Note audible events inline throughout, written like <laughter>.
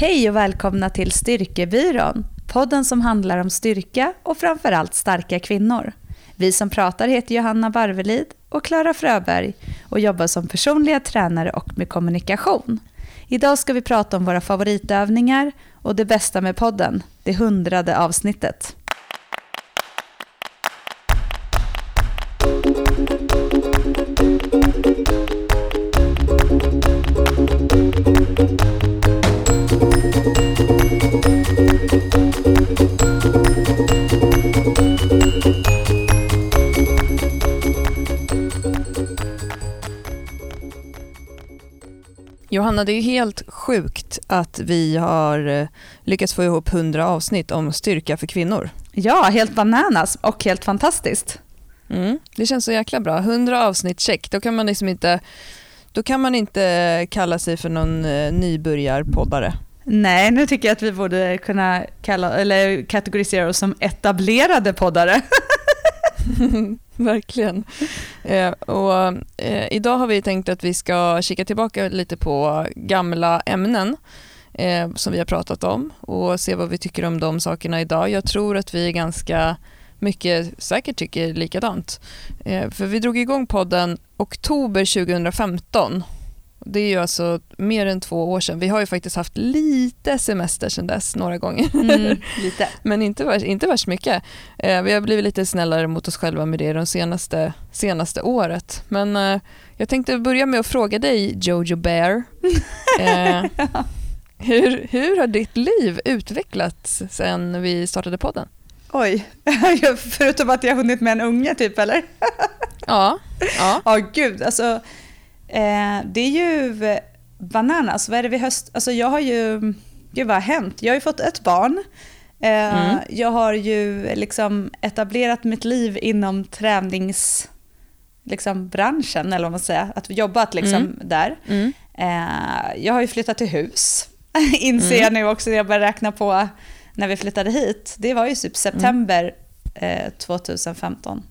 Hej och välkomna till Styrkebyrån, podden som handlar om styrka och framförallt starka kvinnor. Vi som pratar heter Johanna Barvelid och Klara Fröberg och jobbar som personliga tränare och med kommunikation. Idag ska vi prata om våra favoritövningar och det bästa med podden, det hundrade avsnittet. Johanna, det är helt sjukt att vi har eh, lyckats få ihop 100 avsnitt om styrka för kvinnor. Ja, helt bananas och helt fantastiskt. Mm, det känns så jäkla bra. 100 avsnitt, check. Då kan man liksom inte, då kan man inte kalla sig för någon eh, nybörjarpoddare. Nej, nu tycker jag att vi borde kunna kalla, eller kategorisera oss som etablerade poddare. <laughs> <laughs> <laughs> Verkligen. Eh, och, eh, idag har vi tänkt att vi ska kika tillbaka lite på gamla ämnen eh, som vi har pratat om och se vad vi tycker om de sakerna idag. Jag tror att vi är ganska mycket säkert tycker likadant. Eh, för vi drog igång podden oktober 2015 det är ju alltså mer än två år sedan. Vi har ju faktiskt haft lite semester sedan dess några gånger. Mm, <laughs> lite. Men inte, inte värst mycket. Eh, vi har blivit lite snällare mot oss själva med det de senaste, senaste året. Men eh, jag tänkte börja med att fråga dig Jojo Bear. <laughs> Eh, hur, hur har ditt liv utvecklats sedan vi startade podden? Oj, <laughs> förutom att jag har hunnit med en unge typ eller? ja. Ja, oh, gud. Alltså, Eh, det är ju bananas. Vad är det vi höst... Alltså jag har ju... Gud vad har hänt? Jag har ju fått ett barn. Eh, mm. Jag har ju liksom etablerat mitt liv inom träningsbranschen, liksom, eller vad man säger. Att jobbat liksom mm. där. Mm. Eh, jag har ju flyttat till hus, <laughs> inser jag mm. nu också när jag börjar räkna på när vi flyttade hit. Det var ju typ september 2015.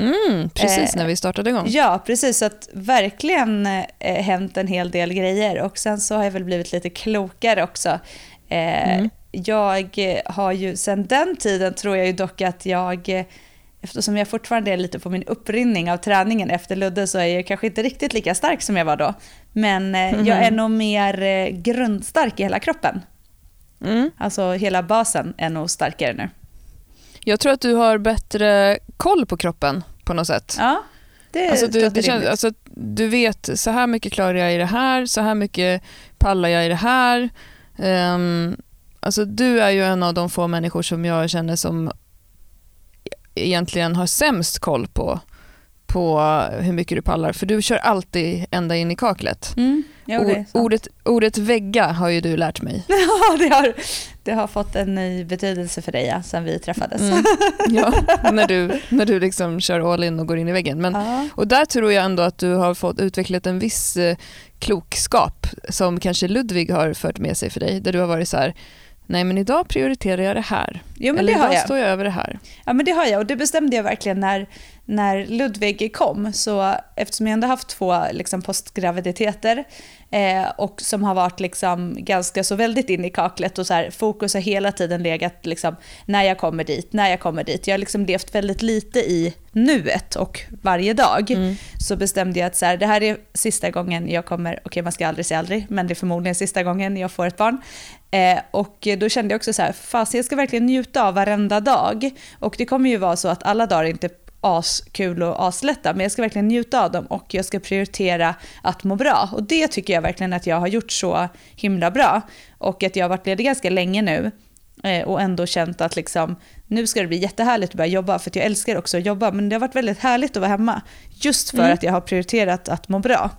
Mm, precis när vi startade igång. Ja, precis. Så att verkligen eh, hänt en hel del grejer. Och sen så har jag väl blivit lite klokare också. Eh, mm. Jag har ju, sen den tiden tror jag ju dock att jag, eftersom jag fortfarande är lite på min upprinning av träningen efter Ludde så är jag kanske inte riktigt lika stark som jag var då. Men mm. jag är nog mer eh, grundstark i hela kroppen. Mm. Alltså hela basen är nog starkare nu. Jag tror att du har bättre koll på kroppen på något sätt. Ja, det alltså, du, det känns, alltså, du vet, så här mycket klarar jag i det här, så här mycket pallar jag i det här. Um, alltså, du är ju en av de få människor som jag känner som egentligen har sämst koll på på hur mycket du pallar, för du kör alltid ända in i kaklet. Mm, jo, ordet, ordet vägga har ju du lärt mig. <laughs> Ja, det har, det har fått en ny betydelse för dig ja, sen vi träffades. Mm, <laughs> ja, när du, när du liksom kör all in och går in i väggen. Men, ja. Och där tror jag ändå att du har fått utvecklat en viss eh, klokskap som kanske Ludvig har fört med sig för dig, där du har varit så här, nej men idag prioriterar jag det här. Jo, men Eller det har idag jag. står jag över det här. Ja men det har jag och det bestämde jag verkligen när, när Ludvig kom. Så eftersom jag ändå haft två liksom, postgraviditeter eh, och som har varit liksom, ganska så väldigt in i kaklet och så här, fokus har hela tiden legat liksom, när jag kommer dit, när jag kommer dit. Jag har liksom levt väldigt lite i nuet och varje dag mm. så bestämde jag att så här, det här är sista gången jag kommer, okej okay, man ska aldrig säga aldrig, men det är förmodligen sista gången jag får ett barn. Eh, och då kände jag också så här, fast jag ska verkligen njuta av varenda dag. Och det kommer ju vara så att alla dagar inte askul och aslätta, men jag ska verkligen njuta av dem och jag ska prioritera att må bra. Och det tycker jag verkligen att jag har gjort så himla bra. Och att jag har varit ledig ganska länge nu eh, och ändå känt att liksom, nu ska det bli jättehärligt att börja jobba, för jag älskar också att jobba, men det har varit väldigt härligt att vara hemma. Just för mm. att jag har prioriterat att må bra.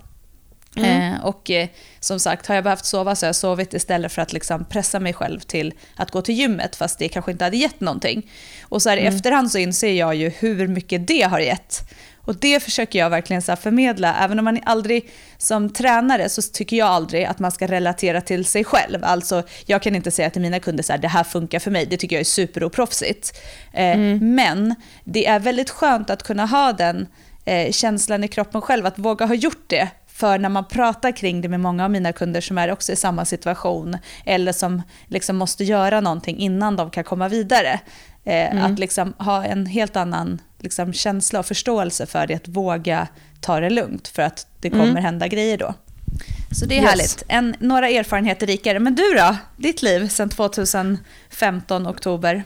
Mm. Eh, och eh, som sagt, har jag behövt sova så har jag sovit istället för att liksom pressa mig själv till att gå till gymmet, fast det kanske inte hade gett någonting. Och så här, mm. i efterhand så inser jag ju hur mycket det har gett. Och det försöker jag verkligen så förmedla, även om man aldrig som tränare så tycker jag aldrig att man ska relatera till sig själv. Alltså jag kan inte säga till mina kunder så här, det här funkar för mig, det tycker jag är superoproffsigt. Eh, mm. Men det är väldigt skönt att kunna ha den eh, känslan i kroppen själv, att våga ha gjort det för när man pratar kring det med många av mina kunder som är också i samma situation eller som liksom måste göra någonting innan de kan komma vidare. Eh, mm. Att liksom ha en helt annan liksom, känsla och förståelse för det, att våga ta det lugnt för att det kommer mm. hända grejer då. Så det är yes. härligt. En, några erfarenheter rikare. Men du då? Ditt liv sedan 2015, oktober?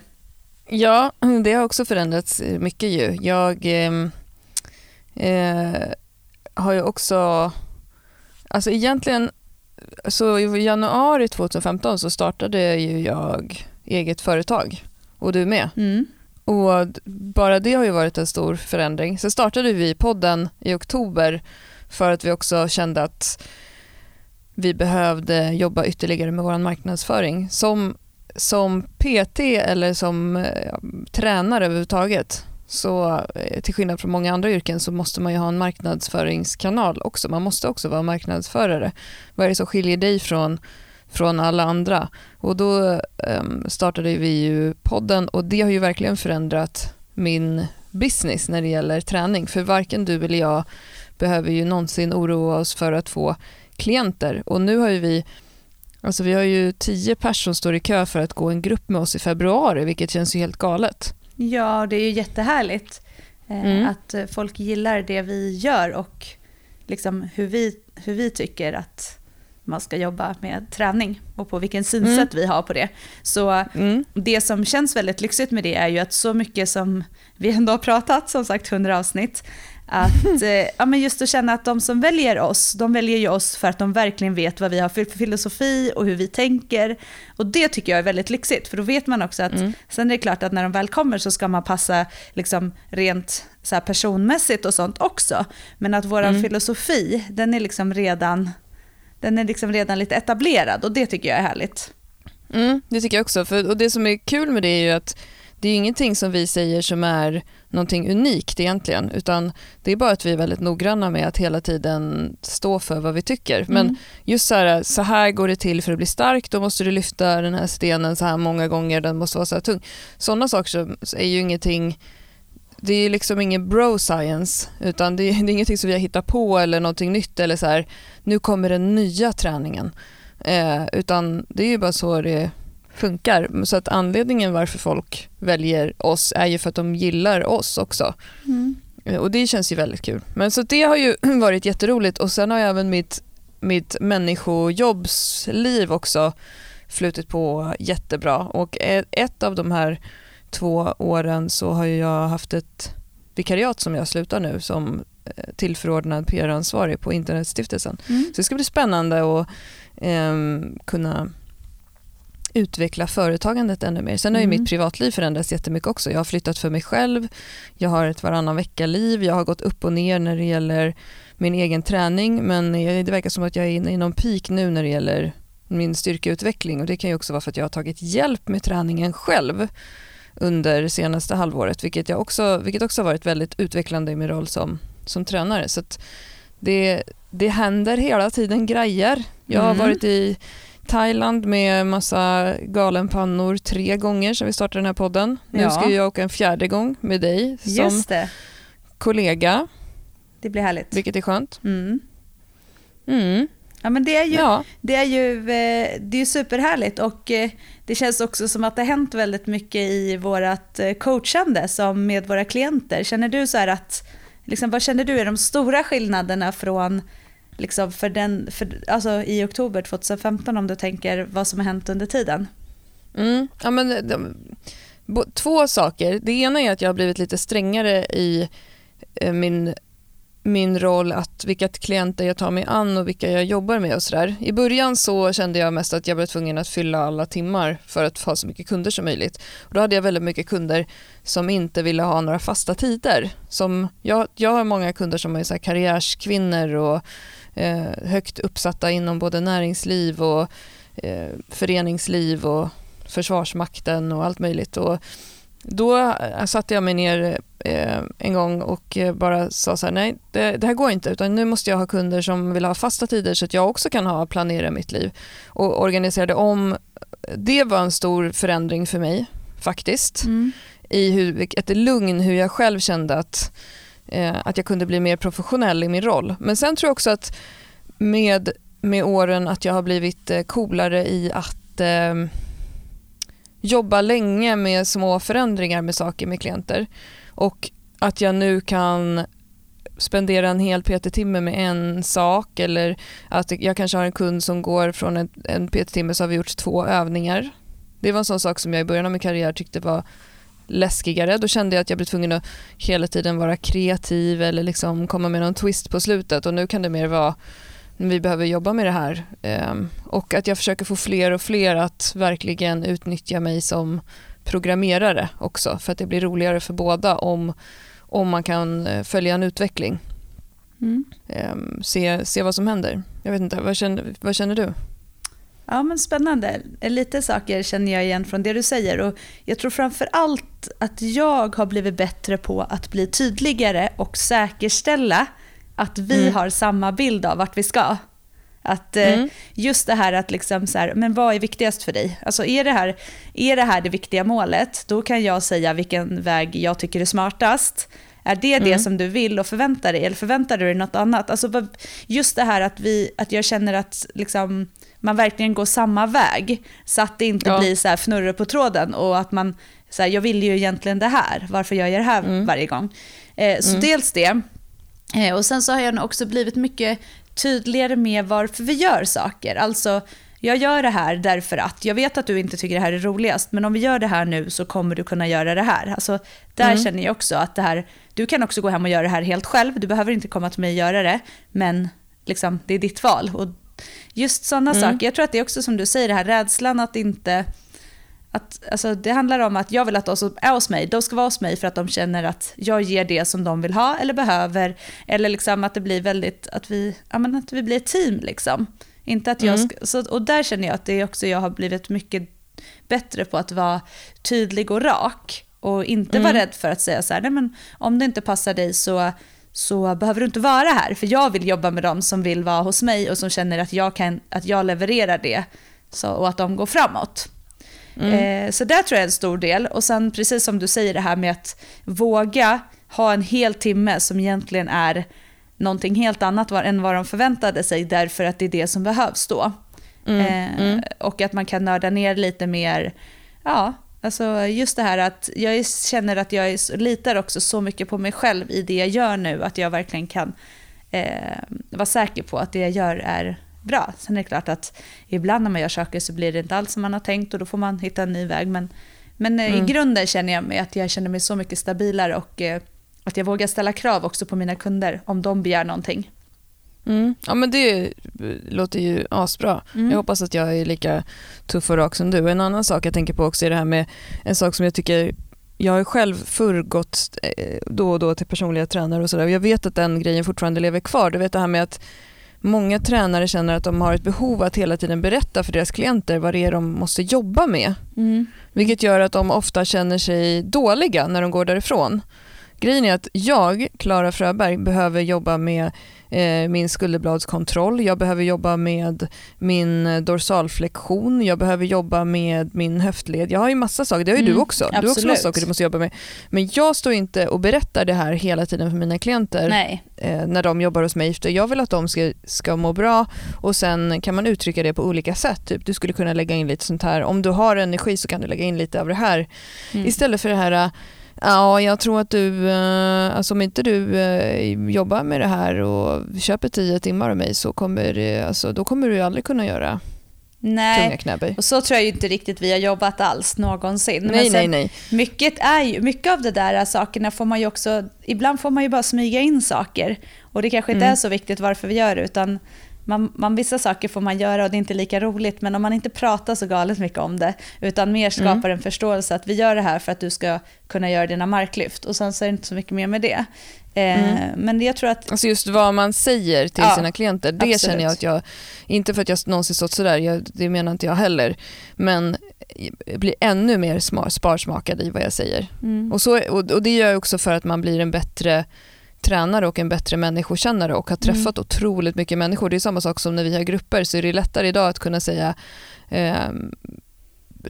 Ja, det har också förändrats mycket ju. Jag eh, eh, har ju också... Alltså egentligen, så i januari 2015 så startade ju jag eget företag och du med. Mm. Och bara det har ju varit en stor förändring. Sen startade vi podden i oktober för att vi också kände att vi behövde jobba ytterligare med vår marknadsföring. Som, som PT eller som ja, tränare överhuvudtaget så eh, till skillnad från många andra yrken så måste man ju ha en marknadsföringskanal också. Man måste också vara marknadsförare. Vad är det som skiljer dig från, från alla andra? Och då um, startade vi ju podden och det har ju verkligen förändrat min business när det gäller träning. För varken du eller jag behöver ju någonsin oroa oss för att få klienter. Och nu har ju vi Alltså vi har ju tio personer som står i kö för att gå en grupp med oss i februari, vilket känns ju helt galet. Ja, det är ju jättehärligt eh, mm. att folk gillar det vi gör och liksom hur, vi, hur vi tycker att man ska jobba med träning och på vilken synsätt mm. vi har på det. Så mm. det som känns väldigt lyxigt med det är ju att så mycket som vi ändå har pratat, som sagt 100 avsnitt, att, eh, ja, men just att känna att de som väljer oss, de väljer ju oss för att de verkligen vet vad vi har för filosofi och hur vi tänker. Och det tycker jag är väldigt lyxigt, för då vet man också att mm. sen är det klart att när de väl kommer så ska man passa liksom, rent så här, personmässigt och sånt också. Men att vår mm. filosofi, den är liksom redan den är liksom redan lite etablerad och det tycker jag är härligt. Mm, det tycker jag också. För, och det som är kul med det är ju att det är ingenting som vi säger som är någonting unikt egentligen, utan det är bara att vi är väldigt noggranna med att hela tiden stå för vad vi tycker. Mm. Men just så här, så här går det till för att bli stark, då måste du lyfta den här stenen så här många gånger, den måste vara så här tung. Sådana saker är ju ingenting det är liksom ingen bro science, utan det är, det är ingenting som vi har hittat på eller någonting nytt eller så här, nu kommer den nya träningen. Eh, utan det är ju bara så det funkar. Så att anledningen varför folk väljer oss är ju för att de gillar oss också. Mm. Eh, och det känns ju väldigt kul. Men så det har ju <clears throat> varit jätteroligt och sen har jag även mitt, mitt människojobbsliv också flutit på jättebra och ett av de här två åren så har jag haft ett vikariat som jag slutar nu som eh, tillförordnad PR-ansvarig på Internetstiftelsen. Mm. Så det ska bli spännande att eh, kunna utveckla företagandet ännu mer. Sen har ju mm. mitt privatliv förändrats jättemycket också. Jag har flyttat för mig själv, jag har ett varannan vecka-liv, jag har gått upp och ner när det gäller min egen träning men det verkar som att jag är inne i någon peak nu när det gäller min styrkeutveckling och det kan ju också vara för att jag har tagit hjälp med träningen själv under det senaste halvåret vilket, jag också, vilket också har varit väldigt utvecklande i min roll som, som tränare. Så det, det händer hela tiden grejer. Jag har mm. varit i Thailand med massa galenpannor tre gånger sedan vi startade den här podden. Nu ja. ska jag åka en fjärde gång med dig som kollega. Det blir härligt. Vilket är skönt. Mm. Mm. Ja, men det är ju, ja. det är ju eh, det är superhärligt och eh, det känns också som att det har hänt väldigt mycket i vårt eh, coachande som med våra klienter. Känner du så att, liksom, vad känner du är de stora skillnaderna från liksom för den, för, alltså i oktober 2015 om du tänker vad som har hänt under tiden? Mm, ja, men, eh, de, bo, två saker. Det ena är att jag har blivit lite strängare i eh, min min roll, att vilka klienter jag tar mig an och vilka jag jobbar med och sådär. I början så kände jag mest att jag var tvungen att fylla alla timmar för att ha så mycket kunder som möjligt. Och då hade jag väldigt mycket kunder som inte ville ha några fasta tider. Som jag, jag har många kunder som är så karriärskvinnor och högt uppsatta inom både näringsliv och eh, föreningsliv och Försvarsmakten och allt möjligt. Och då eh, satte jag mig ner eh, en gång och eh, bara sa så här, nej det, det, här går inte utan nu måste jag ha kunder som vill ha fasta tider så att jag också kan ha planera mitt liv och organiserade om. Det var en stor förändring för mig faktiskt mm. i hur, ett lugn hur jag själv kände att eh, att jag kunde bli mer professionell i min roll. Men sen tror jag också att med, med åren att jag har blivit eh, coolare i att eh, jobba länge med små förändringar med saker med klienter och att jag nu kan spendera en hel PT-timme med en sak eller att jag kanske har en kund som går från en, en PT-timme så har vi gjort två övningar. Det var en sån sak som jag i början av min karriär tyckte var läskigare. Då kände jag att jag blev tvungen att hela tiden vara kreativ eller liksom komma med någon twist på slutet och nu kan det mer vara vi behöver jobba med det här. Ehm, och att jag försöker få fler och fler att verkligen utnyttja mig som programmerare också för att det blir roligare för båda om, om man kan eh, följa en utveckling. Mm. Ehm, se, se vad som händer. Jag vet inte, vad känner, vad känner du? Ja, men spännande. Lite saker känner jag igen från det du säger. Och jag tror framför allt att jag har blivit bättre på att bli tydligare och säkerställa att vi mm. har samma bild av vart vi ska. Att eh, mm. just det här att liksom så här, men vad är viktigast för dig? Alltså är det, här, är det här det viktiga målet, då kan jag säga vilken väg jag tycker är smartast. Är det mm. det som du vill och förväntar dig, eller förväntar du dig något annat? Alltså just det här att, vi, att jag känner att liksom, man verkligen går samma väg, så att det inte ja. blir så här fnurre på tråden och att man, så här, jag vill ju egentligen det här, varför gör jag det här mm. varje gång? Eh, så mm. dels det, eh, och sen så har jag också blivit mycket tydligare med varför vi gör saker. Alltså, jag gör det här därför att jag vet att du inte tycker det här är roligast, men om vi gör det här nu så kommer du kunna göra det här. Alltså, där mm. känner jag också att det här, du kan också gå hem och göra det här helt själv, du behöver inte komma till mig och göra det, men liksom, det är ditt val. Och just sådana mm. saker, jag tror att det är också som du säger, det här rädslan att inte att, alltså, det handlar om att jag vill att de som är hos mig, de ska vara hos mig för att de känner att jag ger det som de vill ha eller behöver. Eller liksom att det blir väldigt, att vi, ja, men att vi blir ett team liksom. Inte att jag mm. ska, så, och där känner jag att det är också jag har blivit mycket bättre på att vara tydlig och rak. Och inte mm. vara rädd för att säga så här, nej men om det inte passar dig så, så behöver du inte vara här. För jag vill jobba med dem som vill vara hos mig och som känner att jag, kan, att jag levererar det. Så, och att de går framåt. Mm. Eh, så det tror jag är en stor del. Och sen precis som du säger det här med att våga ha en hel timme som egentligen är någonting helt annat än vad de förväntade sig därför att det är det som behövs då. Mm. Eh, mm. Och att man kan nörda ner lite mer, ja, alltså just det här att jag känner att jag litar också så mycket på mig själv i det jag gör nu att jag verkligen kan eh, vara säker på att det jag gör är bra. Sen är det klart att ibland när man gör saker så blir det inte alls som man har tänkt och då får man hitta en ny väg. Men, men eh, mm. i grunden känner jag mig att jag känner mig så mycket stabilare och eh, att jag vågar ställa krav också på mina kunder om de begär någonting. Mm. Ja men det låter ju asbra. Mm. Jag hoppas att jag är lika tuff och rak som du. En annan sak jag tänker på också är det här med en sak som jag tycker jag har själv förr gått eh, då och då till personliga tränare och sådär. Jag vet att den grejen fortfarande lever kvar. Du vet det här med att många tränare känner att de har ett behov att hela tiden berätta för deras klienter vad det är de måste jobba med. Mm. Vilket gör att de ofta känner sig dåliga när de går därifrån. Grejen är att jag, Klara Fröberg, behöver jobba med eh, min skulderbladskontroll, jag behöver jobba med min dorsalflexion, jag behöver jobba med min höftled. Jag har ju massa saker, det har ju mm, du också. Absolut. Du har också massa saker du måste jobba med. Men jag står inte och berättar det här hela tiden för mina klienter eh, när de jobbar hos mig. För jag vill att de ska, ska må bra och sen kan man uttrycka det på olika sätt. Typ, du skulle kunna lägga in lite sånt här, om du har energi så kan du lägga in lite av det här. Mm. Istället för det här Ja, jag tror att du, eh, alltså om inte du eh, jobbar med det här och köper tio timmar av mig så kommer, det, alltså, då kommer du aldrig kunna göra Nej, och så tror jag inte riktigt vi har jobbat alls någonsin. Nej, nej, nej. Mycket, är ju, mycket av de där sakerna får man ju också, ibland får man ju bara smyga in saker. Och det kanske inte mm. är så viktigt varför vi gör det, utan man, man, vissa saker får man göra och det är inte lika roligt, men om man inte pratar så galet mycket om det, utan mer skapar mm. en förståelse att vi gör det här för att du ska kunna göra dina marklyft och sen så är det inte så mycket mer med det. Eh, mm. Men jag tror att... Alltså just vad man säger till ja, sina klienter, det absolut. känner jag att jag, inte för att jag någonsin stått sådär, jag, det menar inte jag heller, men jag blir ännu mer sparsmakad i vad jag säger. Mm. Och, så, och, och det gör jag också för att man blir en bättre tränare och en bättre människokännare och har träffat mm. otroligt mycket människor. Det är samma sak som när vi har grupper så är det lättare idag att kunna säga eh,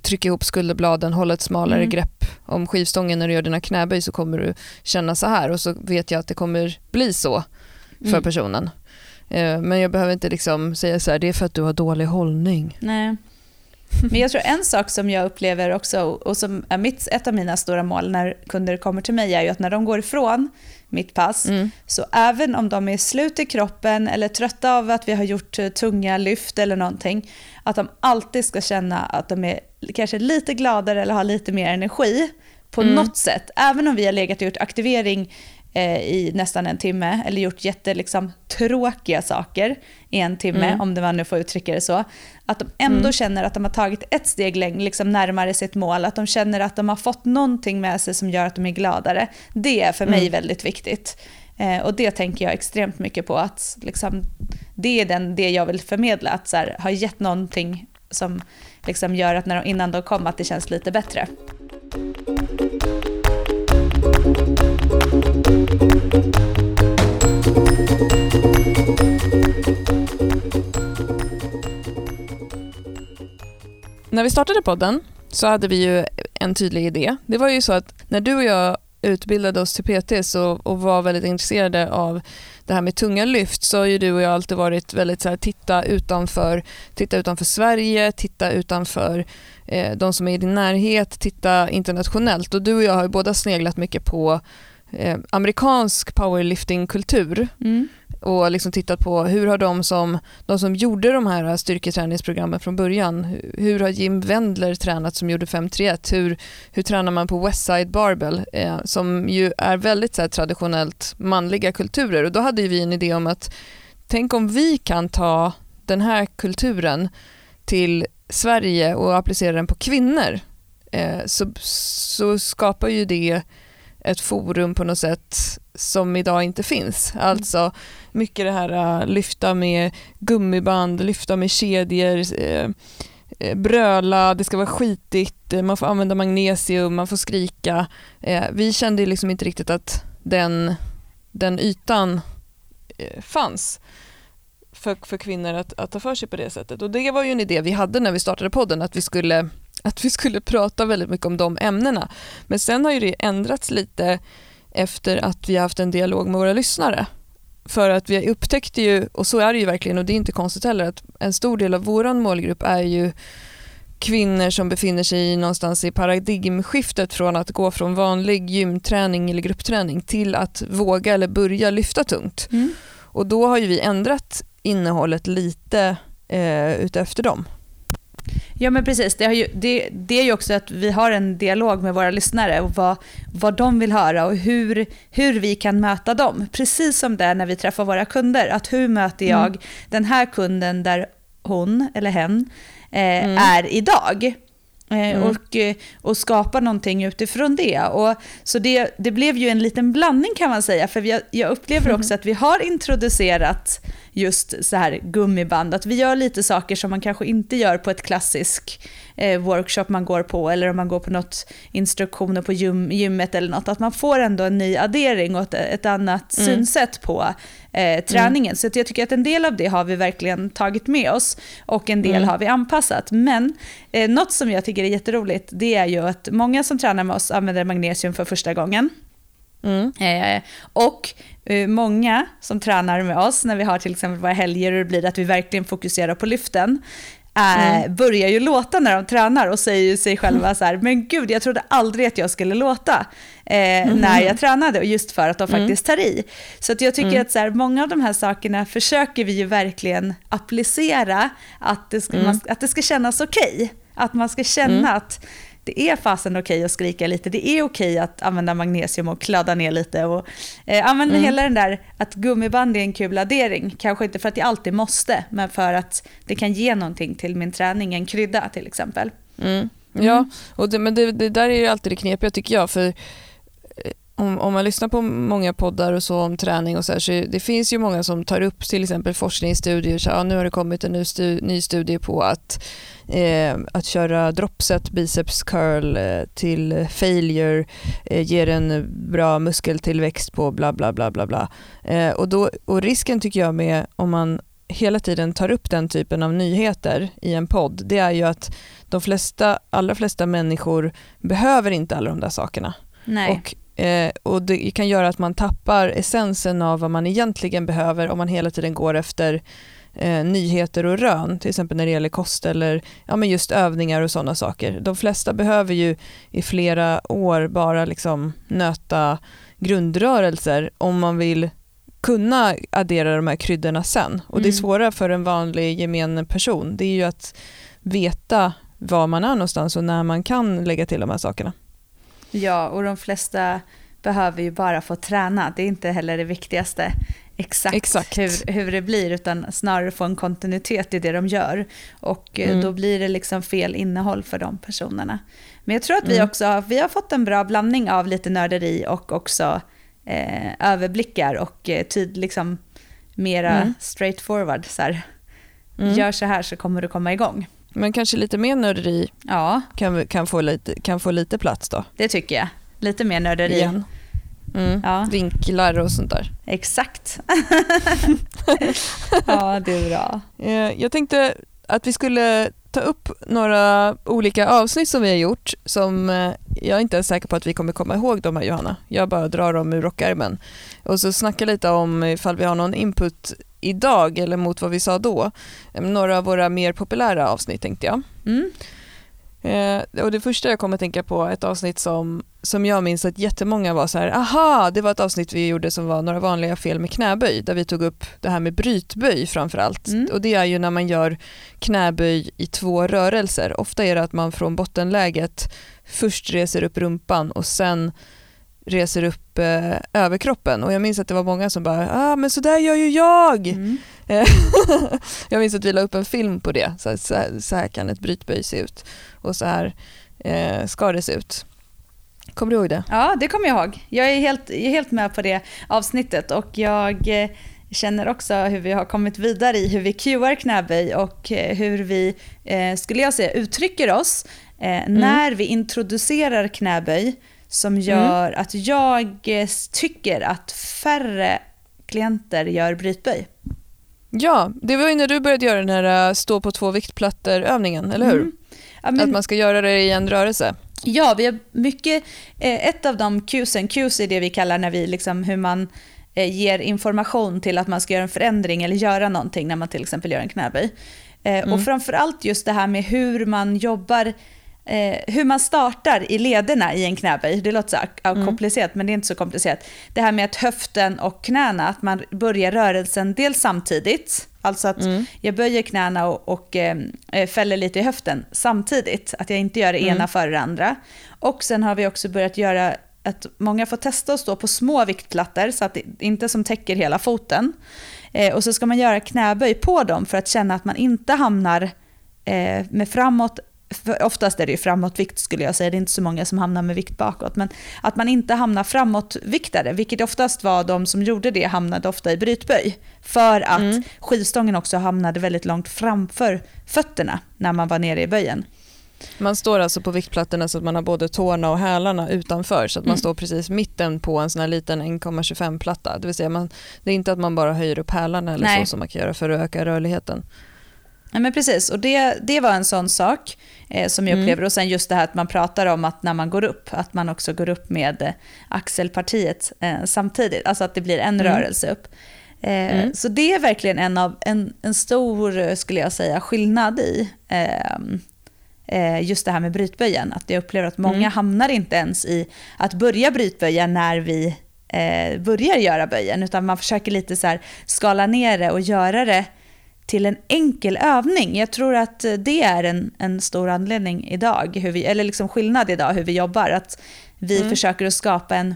trycka ihop skulderbladen, hålla ett smalare Mm. grepp om skivstången när du gör dina knäböj så kommer du känna så här och så vet jag att det kommer bli så för Mm. personen. Eh, Men jag behöver inte liksom säga så här, det är för att du har dålig hållning. Nej. Men jag tror en sak som jag upplever också och som är mitt, ett av mina stora mål när kunder kommer till mig är ju att när de går ifrån mitt pass Mm. så även om de är slut i kroppen eller trötta av att vi har gjort eh, tunga lyft eller någonting att de alltid ska känna att de är kanske lite gladare eller har lite mer energi på Mm. något sätt. Även om vi har legat och gjort aktivering eh, i nästan en timme eller gjort jätte, liksom, tråkiga saker i en timme, Mm. om det man nu får uttrycka det så. Att de ändå Mm. känner att de har tagit ett steg längre, liksom närmare sitt mål. Att de känner att de har fått någonting med sig som gör att de är gladare. Det är för mig Mm. väldigt viktigt. Eh, och det tänker jag extremt mycket på. att liksom, Det är den, det jag vill förmedla. Att så här, ha gett någonting som liksom gör att när de, innan de kom att det känns lite bättre. När vi startade podden så hade vi ju en tydlig idé. Det var ju så att när du och jag utbildade oss till PT och, och var väldigt intresserade av det här med tunga lyft så har ju du och jag alltid varit väldigt så här, titta utanför, titta utanför Sverige, titta utanför eh, de som är i din närhet, titta internationellt. Och du och jag har ju båda sneglat mycket på eh, amerikansk powerliftingkultur och liksom tittat på hur har de som, de som gjorde de här styrketräningsprogrammen från början, hur- hur har Jim Wendler tränat som gjorde 531, hur, hur tränar man på Westside Barbell eh, som ju är väldigt så här, traditionellt manliga kulturer? Och då hade vi en idé om att tänk om vi kan ta den här kulturen till Sverige och applicera den på kvinnor. Eh, så, så skapar ju det ett forum på något sätt som idag inte finns. Alltså mycket det här uh, lyfta med gummiband, lyfta med kedjor, eh, eh, bröla, det ska vara skitigt, eh, man får använda magnesium, man får skrika. Vi kände liksom inte riktigt att den, den ytan fanns för, för kvinnor att, att ta för sig på det sättet. Och det var ju en idé vi hade när vi startade podden, att vi skulle, att vi skulle prata väldigt mycket om de ämnena. Men sen har ju det ändrats lite efter att vi har haft en dialog med våra lyssnare. För att vi upptäckte ju, och så är det ju verkligen och det är inte konstigt heller, att en stor del av vår målgrupp är ju kvinnor som befinner sig någonstans i paradigmskiftet från att gå från vanlig gymträning eller gruppträning till att våga eller börja lyfta tungt. Mm. Och då har ju vi ändrat innehållet lite eh, utefter dem. Ja men precis, det, ju, det, det är ju också att vi har en dialog med våra lyssnare och vad, vad de vill höra och hur, hur vi kan möta dem. Precis som det är när vi träffar våra kunder, att hur möter jag Mm. den här kunden där hon eller hen eh, Mm. är idag? Eh, Mm. och, eh, och skapa någonting utifrån det. Och, så det, det blev ju en liten blandning kan man säga, för vi, jag upplever också att vi har introducerat just så här gummiband, att vi gör lite saker som man kanske inte gör på ett klassisk eh, workshop man går på, eller om man går på något instruktioner på gym, gymmet eller något, att man får ändå en ny addering och ett, ett annat Mm. synsätt på eh, träningen. Så att jag tycker att en del av det har vi verkligen tagit med oss och en del Mm. har vi anpassat. Men eh, något som jag tycker är jätteroligt, det är ju att många som tränar med oss använder magnesium för första gången. Mm. Eh, och eh, många som tränar med oss när vi har till exempel våra helger och det blir att vi verkligen fokuserar på lyften, eh, Mm. börjar ju låta när de tränar och säger ju sig själva så här, men gud jag trodde aldrig att jag skulle låta eh, när jag tränade och just för att de Mm. faktiskt tar i. Så att jag tycker Mm. att så här, många av de här sakerna försöker vi ju verkligen applicera, att det ska, Mm. man, att det ska kännas okej. Att man ska känna Mm. att det är fasen okej att skrika lite, det är okej att använda magnesium och kladda ner lite. Och, eh, använda Mm. hela den där att gummiband är en kul addering, kanske inte för att jag alltid måste, men för att det kan ge någonting till min träning, en krydda till exempel. Mm. Ja, och det, men det, det där är ju alltid det knepiga tycker jag. För om, om man lyssnar på många poddar och så om träning och så här, så det finns ju många som tar upp till exempel forskningsstudier. Så, ja, nu har det kommit en ny, stu, ny studie på att, eh, att köra dropset biceps curl eh, till failure eh, ger en bra muskeltillväxt på bla bla bla bla bla. Eh, och, då, och risken tycker jag med om man hela tiden tar upp den typen av nyheter i en podd, det är ju att de flesta, allra flesta människor behöver inte alla de där sakerna. Nej. Och, eh, och det kan göra att man tappar essensen av vad man egentligen behöver om man hela tiden går efter eh, nyheter och rön, till exempel när det gäller kost eller ja, men just övningar och sådana saker. De flesta behöver ju i flera år bara liksom nöta grundrörelser om man vill kunna addera de här kryddorna sen. Och det är Mm. svåra för en vanlig gemene person, det är ju att veta var man är någonstans och när man kan lägga till de här sakerna. Ja, och de flesta behöver ju bara få träna. Det är inte heller det viktigaste exakt, Exakt. Hur, hur det blir, utan snarare få en kontinuitet i det de gör. Och eh, Mm. då blir det liksom fel innehåll för de personerna. Men jag tror att vi Mm. också har, vi har fått en bra blandning av lite nörderi och också eh, överblickar och eh, tid, liksom mera Mm. straightforward. Så här. Mm. Gör så här så kommer du komma igång. Men kanske lite mer nörderi Ja, kan, kan, få lite, kan få lite plats då. det tycker jag. Lite mer nörderi. Igen. Mm. Ja. Vinklar och sånt där. Exakt. <laughs> ja, det är bra. Eh, Jag tänkte att vi skulle ta upp några olika avsnitt som vi har gjort som eh, jag inte är säker på att vi kommer komma ihåg dem här Johanna. Jag bara drar dem ur rockärmen. Och så snacka lite om ifall vi har någon input idag eller mot vad vi sa då. Eh, Några av våra mer populära avsnitt tänkte jag. Mm. Eh, och det första jag kommer att tänka på, ett avsnitt som, som jag minns att jättemånga var så här, aha, det var ett avsnitt vi gjorde som var några vanliga fel med knäböj, där vi tog upp det här med brytböj framför allt. Mm. Och det är ju när man gör knäböj i två rörelser. Ofta är det att man från bottenläget först reser upp rumpan och sen reser upp eh, överkroppen. Och jag minns att det var många som bara, ah men så där gör ju jag! Mm. <laughs> Jag minns att vi la upp en film på det. Så här, så här, så här kan ett brytböj se ut och så här eh, ska det se ut. Kommer du ihåg det? Ja, det kommer jag ihåg. Jag är helt, jag är helt med på det avsnittet och jag eh, känner också hur vi har kommit vidare i hur vi cuear knäböj och eh, hur vi, eh, skulle jag säga, uttrycker oss eh, när vi introducerar knäböj som gör att jag eh, tycker att färre klienter gör brytböj. Ja, det var ju när du började göra den här eh, stå på två viktplattor-övningen, eller hur? Mm. Ja, men- Att man ska göra det i en rörelse. Ja, vi har mycket, eh, ett av de cuesen, cus är det vi kallar när vi liksom hur man eh, ger information till att man ska göra en förändring eller göra någonting när man till exempel gör en knäböj. Eh, Och framförallt just det här med hur man jobbar, eh, hur man startar i lederna i en knäböj. Det låter så ja, komplicerat men det är inte så komplicerat. Det här med att höften och knäna, att man börjar rörelsen dels samtidigt, alltså att jag böjer knäna och, och eh, fäller lite i höften samtidigt, att jag inte gör det ena före det andra. Och sen har vi också börjat göra att många får testa att stå på små viktplattor, så att det inte som täcker hela foten. Eh, och så ska man göra knäböj på dem för att känna att man inte hamnar eh, med framåt, för oftast är det ju framåtvikt skulle jag säga, det är inte så många som hamnar med vikt bakåt, men att man inte hamnar framåtviktade, vilket oftast var de som gjorde det hamnade ofta i brytböj. För att skivstången också hamnade väldigt långt framför fötterna när man var nere i böjen. Man står alltså på viktplattorna så att man har både tårna och hälarna utanför så att man Mm. står precis mitten på en sån här liten 1,25-platta. Det vill säga man, det är inte att man bara höjer upp hälarna eller Nej. så som man kan göra för att öka rörligheten. Ja, men precis, och det, det var en sån sak eh, som jag Mm. upplever. Och sen just det här att man pratar om att när man går upp, att man också går upp med eh, axelpartiet eh, samtidigt. Alltså att det blir en Mm. rörelse upp. Eh, Mm. Så det är verkligen en, av, en, en stor, eh, skulle jag säga, skillnad i ehm, eh, just det här med brytböjen. Att jag upplever att många Mm. hamnar inte ens i att börja brytböja när vi börjar göra böjen, utan man försöker lite så skala ner det och göra det till en enkel övning. Jag tror att eh, det är en, en stor anledning idag, hur vi, eller liksom skillnad idag hur vi jobbar. Att vi Mm. försöker att skapa en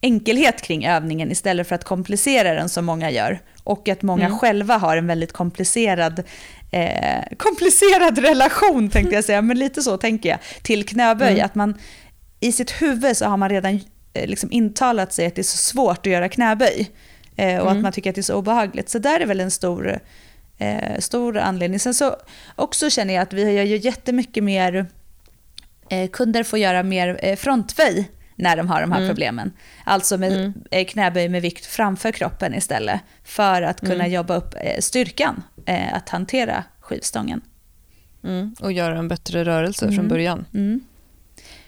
enkelhet kring övningen istället för att komplicera den som många gör. Och att många Mm. själva har en väldigt komplicerad, eh, komplicerad relation, tänkte jag säga, men lite så tänker jag, till knäböj. Mm. Att man i sitt huvud så har man redan eh, liksom intalat sig att det är så svårt att göra knäböj. Eh, och Mm. att man tycker att det är så obehagligt. Så där är väl en stor, eh, stor anledning. Sen så också känner jag att vi gör ju jättemycket mer, eh, kunder får göra mer eh, frontböj när de har de här Mm. problemen. Alltså med Mm. eh, knäböj med vikt framför kroppen istället. För att kunna Mm. jobba upp eh, styrkan eh, att hantera skivstången. Mm. Och göra en bättre rörelse Mm. från början. Mm.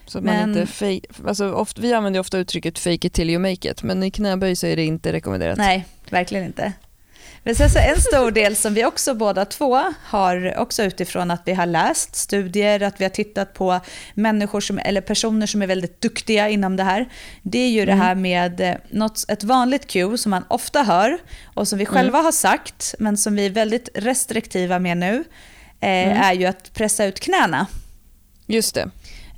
Så man Men- inte alltså ofta, vi använder ofta uttrycket fake it till you make it, men i knäböj så är det inte rekommenderat. Nej, verkligen inte. Men sen så en stor del som vi också båda två har, också utifrån att vi har läst studier, att vi har tittat på människor som, eller personer som är väldigt duktiga inom det här. Det är ju Mm. det här med eh, något, ett vanligt cue som man ofta hör och som vi Mm. själva har sagt, men som vi är väldigt restriktiva med nu, eh, Mm. är ju att pressa ut knäna. Just det.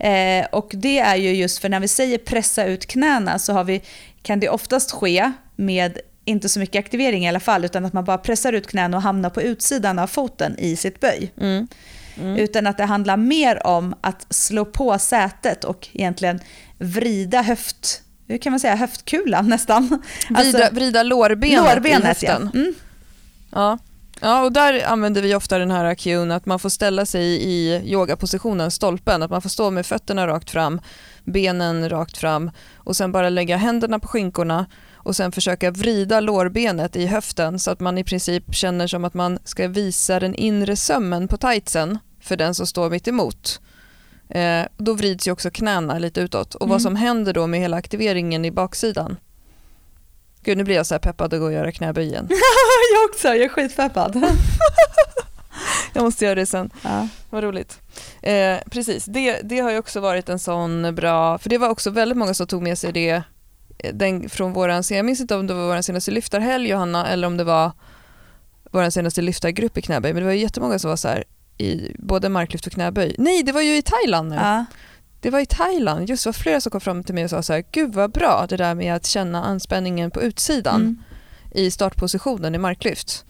Eh, och det är ju just för när vi säger pressa ut knäna så har vi, kan det oftast ske med inte så mycket aktivering i alla fall, utan att man bara pressar ut knäna och hamnar på utsidan av foten i sitt böj. Mm. Mm. Utan att det handlar mer om att slå på sätet och egentligen vrida höft, hur kan man säga, höftkulan nästan. Vrida, vrida lårbenet, i lårbenet ja. höften. Mm. Ja. ja, och där använder vi ofta den här cueen att man får ställa sig i yogapositionen, stolpen, att man får stå med fötterna rakt fram, benen rakt fram och sen bara lägga händerna på skinkorna och sen försöka vrida lårbenet i höften så att man i princip känner som att man ska visa den inre sömmen på tightsen för den som står mitt emot. Eh, då vrids ju också knäna lite utåt och Mm. vad som händer då med hela aktiveringen i baksidan. Gud, nu blir jag så här peppad att gå och göra knäböj igen. <laughs> jag också, jag är skitpeppad. <laughs> Jag måste göra det sen. ja. Vad roligt. Eh, precis, det, det har ju också varit en sån bra, för det var också väldigt många som tog med sig det den, från våran, jag minns inte om det var vår senaste lyftarhelg Johanna eller om det var vår senaste lyftargrupp i knäböj, men det var ju jättemånga som var så här i både marklyft och knäböj. Nej, det var ju i Thailand nu. Ja. Det var i Thailand, just det var flera som kom fram till mig och sa så här, gud vad bra det där med att känna anspänningen på utsidan Mm. i startpositionen i marklyft.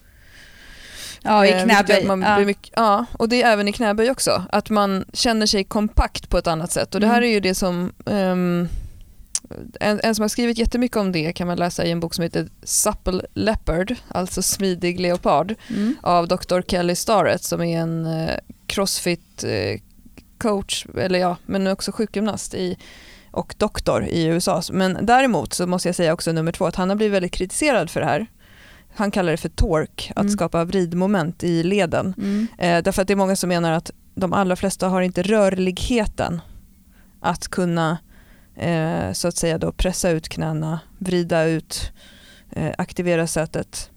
Ja, i Eh, knäböj. Man Ja. mycket, ja, och det är även i knäböj också. Att man känner sig kompakt på ett annat sätt. Och det här Mm. är ju det som... ehm, en, en som har skrivit jättemycket om det kan man läsa i en bok som heter Supple Leopard, alltså smidig leopard, Mm. av Dr. Kelly Starrett som är en eh, crossfit eh, coach, eller ja, men också sjukgymnast i, och doktor i USA. Men däremot så måste jag säga också nummer två att han har blivit väldigt kritiserad för det här. Han kallar det för torque, att Mm. skapa vridmoment i leden. Mm. Eh, därför att det är många som menar att de allra flesta har inte rörligheten att kunna eh, så att säga då pressa ut knäna, vrida ut, eh, aktivera sätet.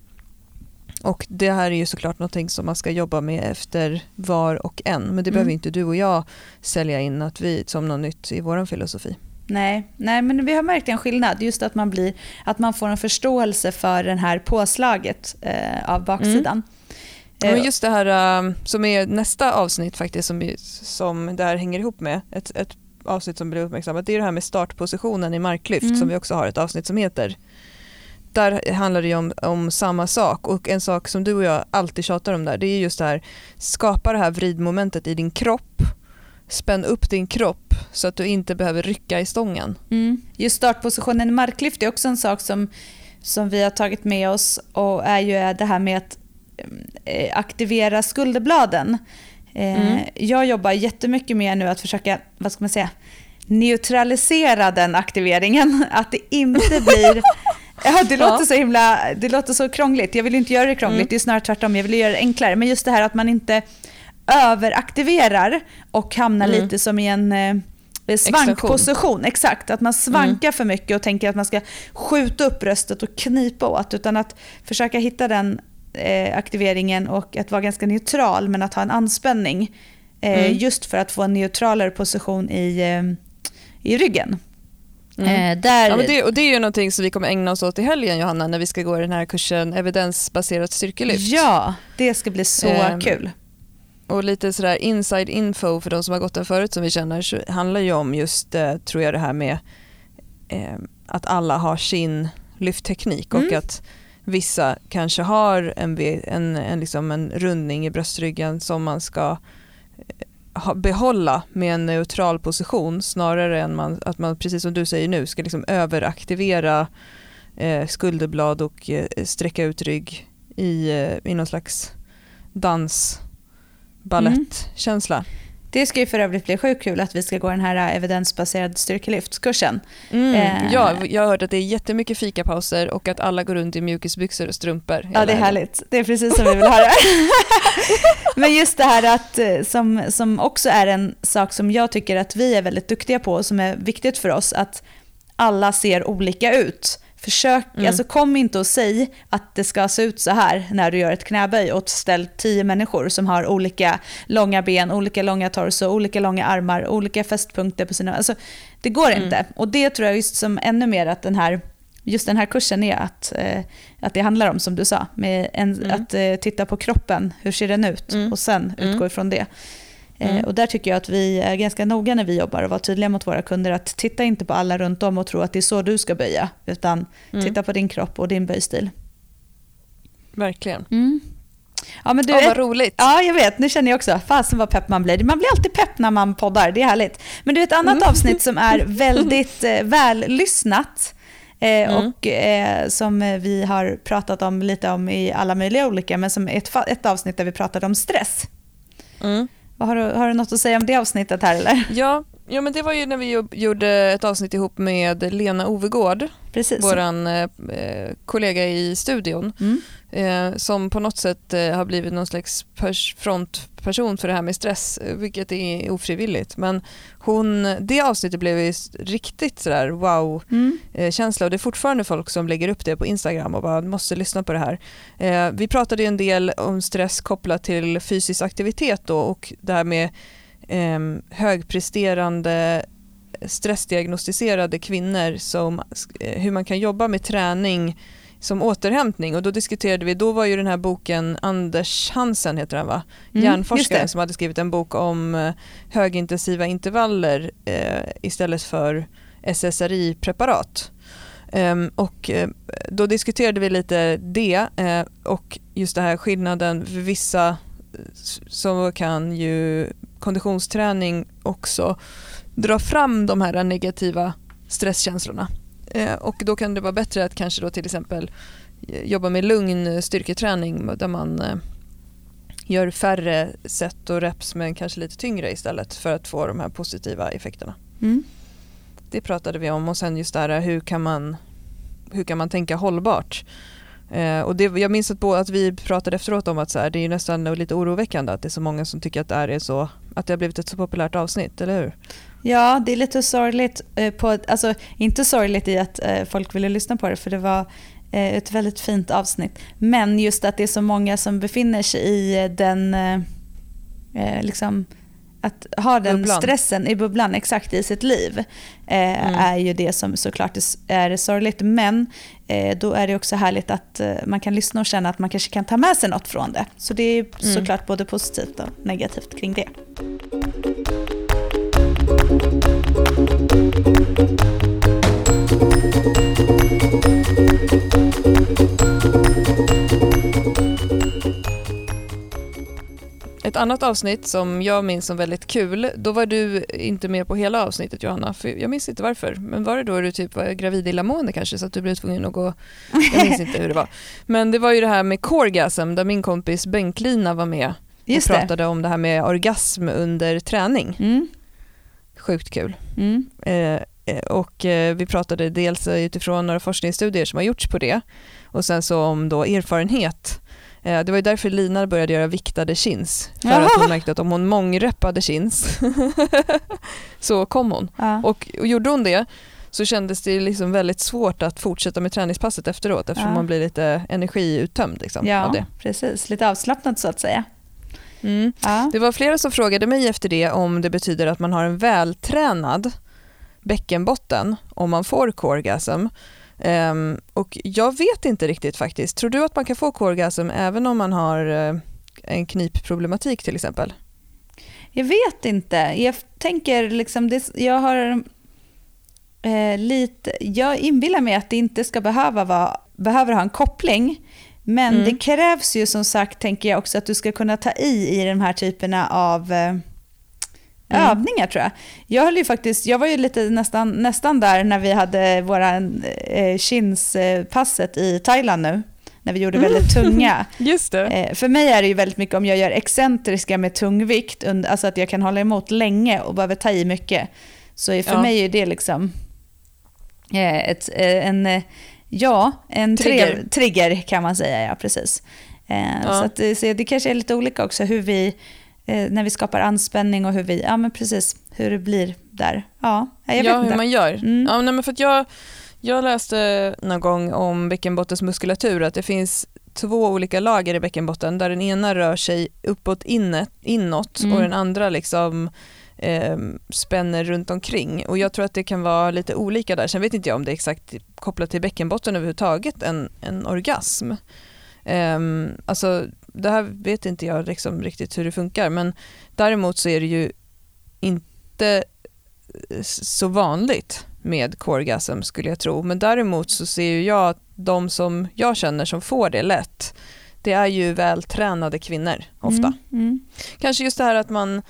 Och det här är ju såklart någonting som man ska jobba med efter var och en. Men det Mm. behöver inte du och jag sälja in att vi, som något nytt i vår filosofi. Nej, nej, men vi har märkt en skillnad. Just att man, blir, att man får en förståelse för det här påslaget eh, av baksidan. Eh, Men just det här um, som är nästa avsnitt faktiskt som, som det här hänger ihop med, ett, ett avsnitt som blir uppmärksammat, det är det här med startpositionen i marklyft Mm. som vi också har ett avsnitt som heter. Där handlar det ju om, om samma sak och en sak som du och jag alltid tjatar om där, det är just det här, skapa det här vridmomentet i din kropp, spänn upp din kropp så att du inte behöver rycka i stången. Mm. Just startpositionen i marklyft är också en sak som, som vi har tagit med oss och är ju det här med att eh, aktivera skulderbladen. Eh, Mm. Jag jobbar jättemycket med nu att försöka, vad ska man säga, neutralisera den aktiveringen. <laughs> Att det inte blir... <laughs> Ja, det låter Ja. så himla, det låter så krångligt. Jag vill inte göra det krångligt, Mm. det är snarare tvärtom. Jag vill göra det enklare. Men just det här att man inte överaktiverar och hamnar Mm. lite som i en eh, svankposition. Exakt, att man svankar för mycket och tänker att man ska skjuta upp bröstet och knipa åt. Utan att försöka hitta den eh, aktiveringen och att vara ganska neutral men att ha en anspänning. Eh, Mm. Just för att få en neutralare position i, eh, i ryggen. Mm. Eh, där, Ja, men det, och det är ju någonting som vi kommer ägna oss åt i helgen Johanna när vi ska gå den här kursen evidensbaserat styrkelyft. ja, det ska bli så Ehm, kul. Och lite sådär inside info för de som har gått den förut som vi känner så handlar ju om just, eh, tror jag det här med eh, att alla har sin lyftteknik och Mm. att vissa kanske har en, en, en, liksom en rundning i bröstryggen som man ska eh, behålla med en neutral position snarare än man, att man, precis som du säger nu, ska liksom överaktivera eh, skulderblad och eh, sträcka ut rygg i, eh, i någon slags dans ballettkänsla. Mm. Det ska ju för övrigt bli sjukt kul att vi ska gå den här evidensbaserade styrkelyftskursen. Mm, eh. ja, jag har hört att det är jättemycket fikapauser och att alla går runt i mjukisbyxor och strumpor. Ja, det är härligt. Det är precis som vi vill höra. <laughs> Men just det här att, eh, som, som också är en sak som jag tycker att vi är väldigt duktiga på och som är viktigt för oss, att alla ser olika ut. Försök, mm. alltså kom inte och säg att det ska se ut så här när du gör ett knäböj och ställ tio människor som har olika långa ben, olika långa torso, olika långa armar, olika fästpunkter på sina... Alltså, det går mm. inte. Och det tror jag just som ännu mer att den här, just den här kursen är att, eh, att det handlar om, som du sa, med en, mm. att eh, titta på kroppen, hur ser den ut? Mm. Och sen mm. utgå ifrån det. Eh, mm. Och där tycker jag att vi är ganska noga när vi jobbar och vara tydliga mot våra kunder att titta inte på alla runt om och tro att det är så du ska böja, utan mm. titta på din kropp och din böjstil. Verkligen. Mm. Ja, men du, oh, vad roligt. Ja, jag vet. Nu känner jag också, fasen vad pepp man blir. Man blir alltid pepp när man poddar, det är härligt. Men du, ett annat mm. avsnitt som är <laughs> väldigt eh, vällyssnat eh, mm. och eh, som vi har pratat om lite om i alla möjliga olika, men som ett, ett avsnitt där vi pratade om stress. Har du, har du något att säga om det avsnittet här eller? Ja, ja men det var ju när vi gjorde ett avsnitt ihop med Lena Ovegård, vår eh, kollega i studion, mm. Eh, som på något sätt eh, har blivit någon slags frontperson för det här med stress, eh, vilket är ofrivilligt. Men hon, det avsnittet blev ju riktigt sådär wow-känsla mm. och det är fortfarande folk som lägger upp det på Instagram och bara måste lyssna på det här. Eh, vi pratade ju en del om stress kopplat till fysisk aktivitet då och det här med eh, högpresterande stressdiagnostiserade kvinnor som eh, hur man kan jobba med träning som återhämtning och då diskuterade vi, då var ju den här boken Anders Hansen heter han va? Mm, Hjärnforskaren som hade skrivit en bok om eh, högintensiva intervaller eh, istället för SSRI-preparat. Um, och uh, då diskuterade vi lite det uh, och just det här skillnaden för vissa så kan ju konditionsträning också dra fram de här negativa stresskänslorna. Eh, och då kan det vara bättre att kanske då till exempel jobba med lugn styrketräning där man eh, gör färre set och reps men kanske lite tyngre istället för att få de här positiva effekterna. Mm. Det pratade vi om och sen just där hur kan man, hur kan man tänka hållbart? Eh, och det, jag minns att, att vi pratade efteråt om att så här, det är nästan lite oroväckande att det är så många som tycker att det, är så, att det har blivit ett så populärt avsnitt, eller hur? Ja, det är lite sorgligt. Eh, på, alltså, inte sorgligt i att eh, folk ville lyssna på det, för det var eh, ett väldigt fint avsnitt. Men just att det är så många som befinner sig i den... Liksom, att ha den bubblan. stressen i bubblan exakt i sitt liv mm. är ju det som såklart är sorgligt. Men då är det också härligt att man kan lyssna och känna att man kanske kan ta med sig något från det. Så det är mm. såklart både positivt och negativt kring det. Ett annat avsnitt som jag minns som väldigt kul, då var du inte med på hela avsnittet Johanna, för jag minns inte varför. Men var det då du typ var gravid illamående kanske så att du blev tvungen att gå, jag minns inte hur det var. <laughs> Men det var ju det här med Corgasm där min kompis Bengt-Lina var med och pratade om det här med orgasm under träning. Mm. Sjukt kul. Mm. Eh, eh och eh, vi pratade dels utifrån några forskningsstudier som har gjorts på det och sen så om då erfarenhet Eh, det var därför Lina började göra viktade chins. För Jaha. att hon märkte att om hon mångreppade chins <laughs> så kom hon. Ja. Och, och gjorde hon det så kändes det liksom väldigt svårt att fortsätta med träningspasset efteråt eftersom ja. man blir lite energiuttömd liksom, ja, av det. precis. Lite avslappnad så att säga. Mm. Ja. Det var flera som frågade mig efter det om det betyder att man har en vältränad bäckenbotten om man får coregasm. Um, och jag vet inte riktigt faktiskt. Tror du att man kan få korgasm även om man har uh, en knipproblematik till exempel? Jag vet inte. Jag tänker liksom, det, jag har eh, lite, jag inbillar mig att det inte ska behöva vara, behöver ha en koppling. Men mm. det krävs ju som sagt, tänker jag också, att du ska kunna ta i i de här typerna av eh, Mm. övningar tror jag. Jag, höll ju faktiskt, jag var ju lite nästan, nästan där när vi hade våra eh, chins-passet i Thailand nu. när vi gjorde väldigt tunga. <laughs> Just det. Eh, för mig är det ju väldigt mycket om jag gör excentriska med tung vikt, und- alltså att jag kan hålla emot länge och behöver ta i mycket. Så för Ja. mig är det liksom eh, ett, eh, en, eh, ja, en Trigger. trigger. trigger kan man säga, ja precis. Eh, Ja. Så, att, det- så det kanske är lite olika också hur vi, eh, när vi skapar anspänning och hur vi, ja men precis, hur det blir där. Ja, jag vet ja, inte. hur man gör. Mm. Ja, nej, men för att jag, jag läste någon gång om bäckenbottensmuskulatur att det finns två olika lager i bäckenbotten där den ena rör sig uppåt inåt, inåt Mm. och den andra liksom eh, spänner runt omkring. Och jag tror att det kan vara lite olika där. Sen vet inte jag om det är exakt kopplat till bäckenbotten överhuvudtaget, en, en orgasm. Ehm, alltså, det här vet inte jag liksom riktigt hur det funkar men däremot så är det ju inte eh, så vanligt med coregasm skulle jag tro. Men däremot så ser ju jag att de som jag känner som får det lätt, det är ju vältränade kvinnor ofta. Mm, mm. Kanske just det här att man,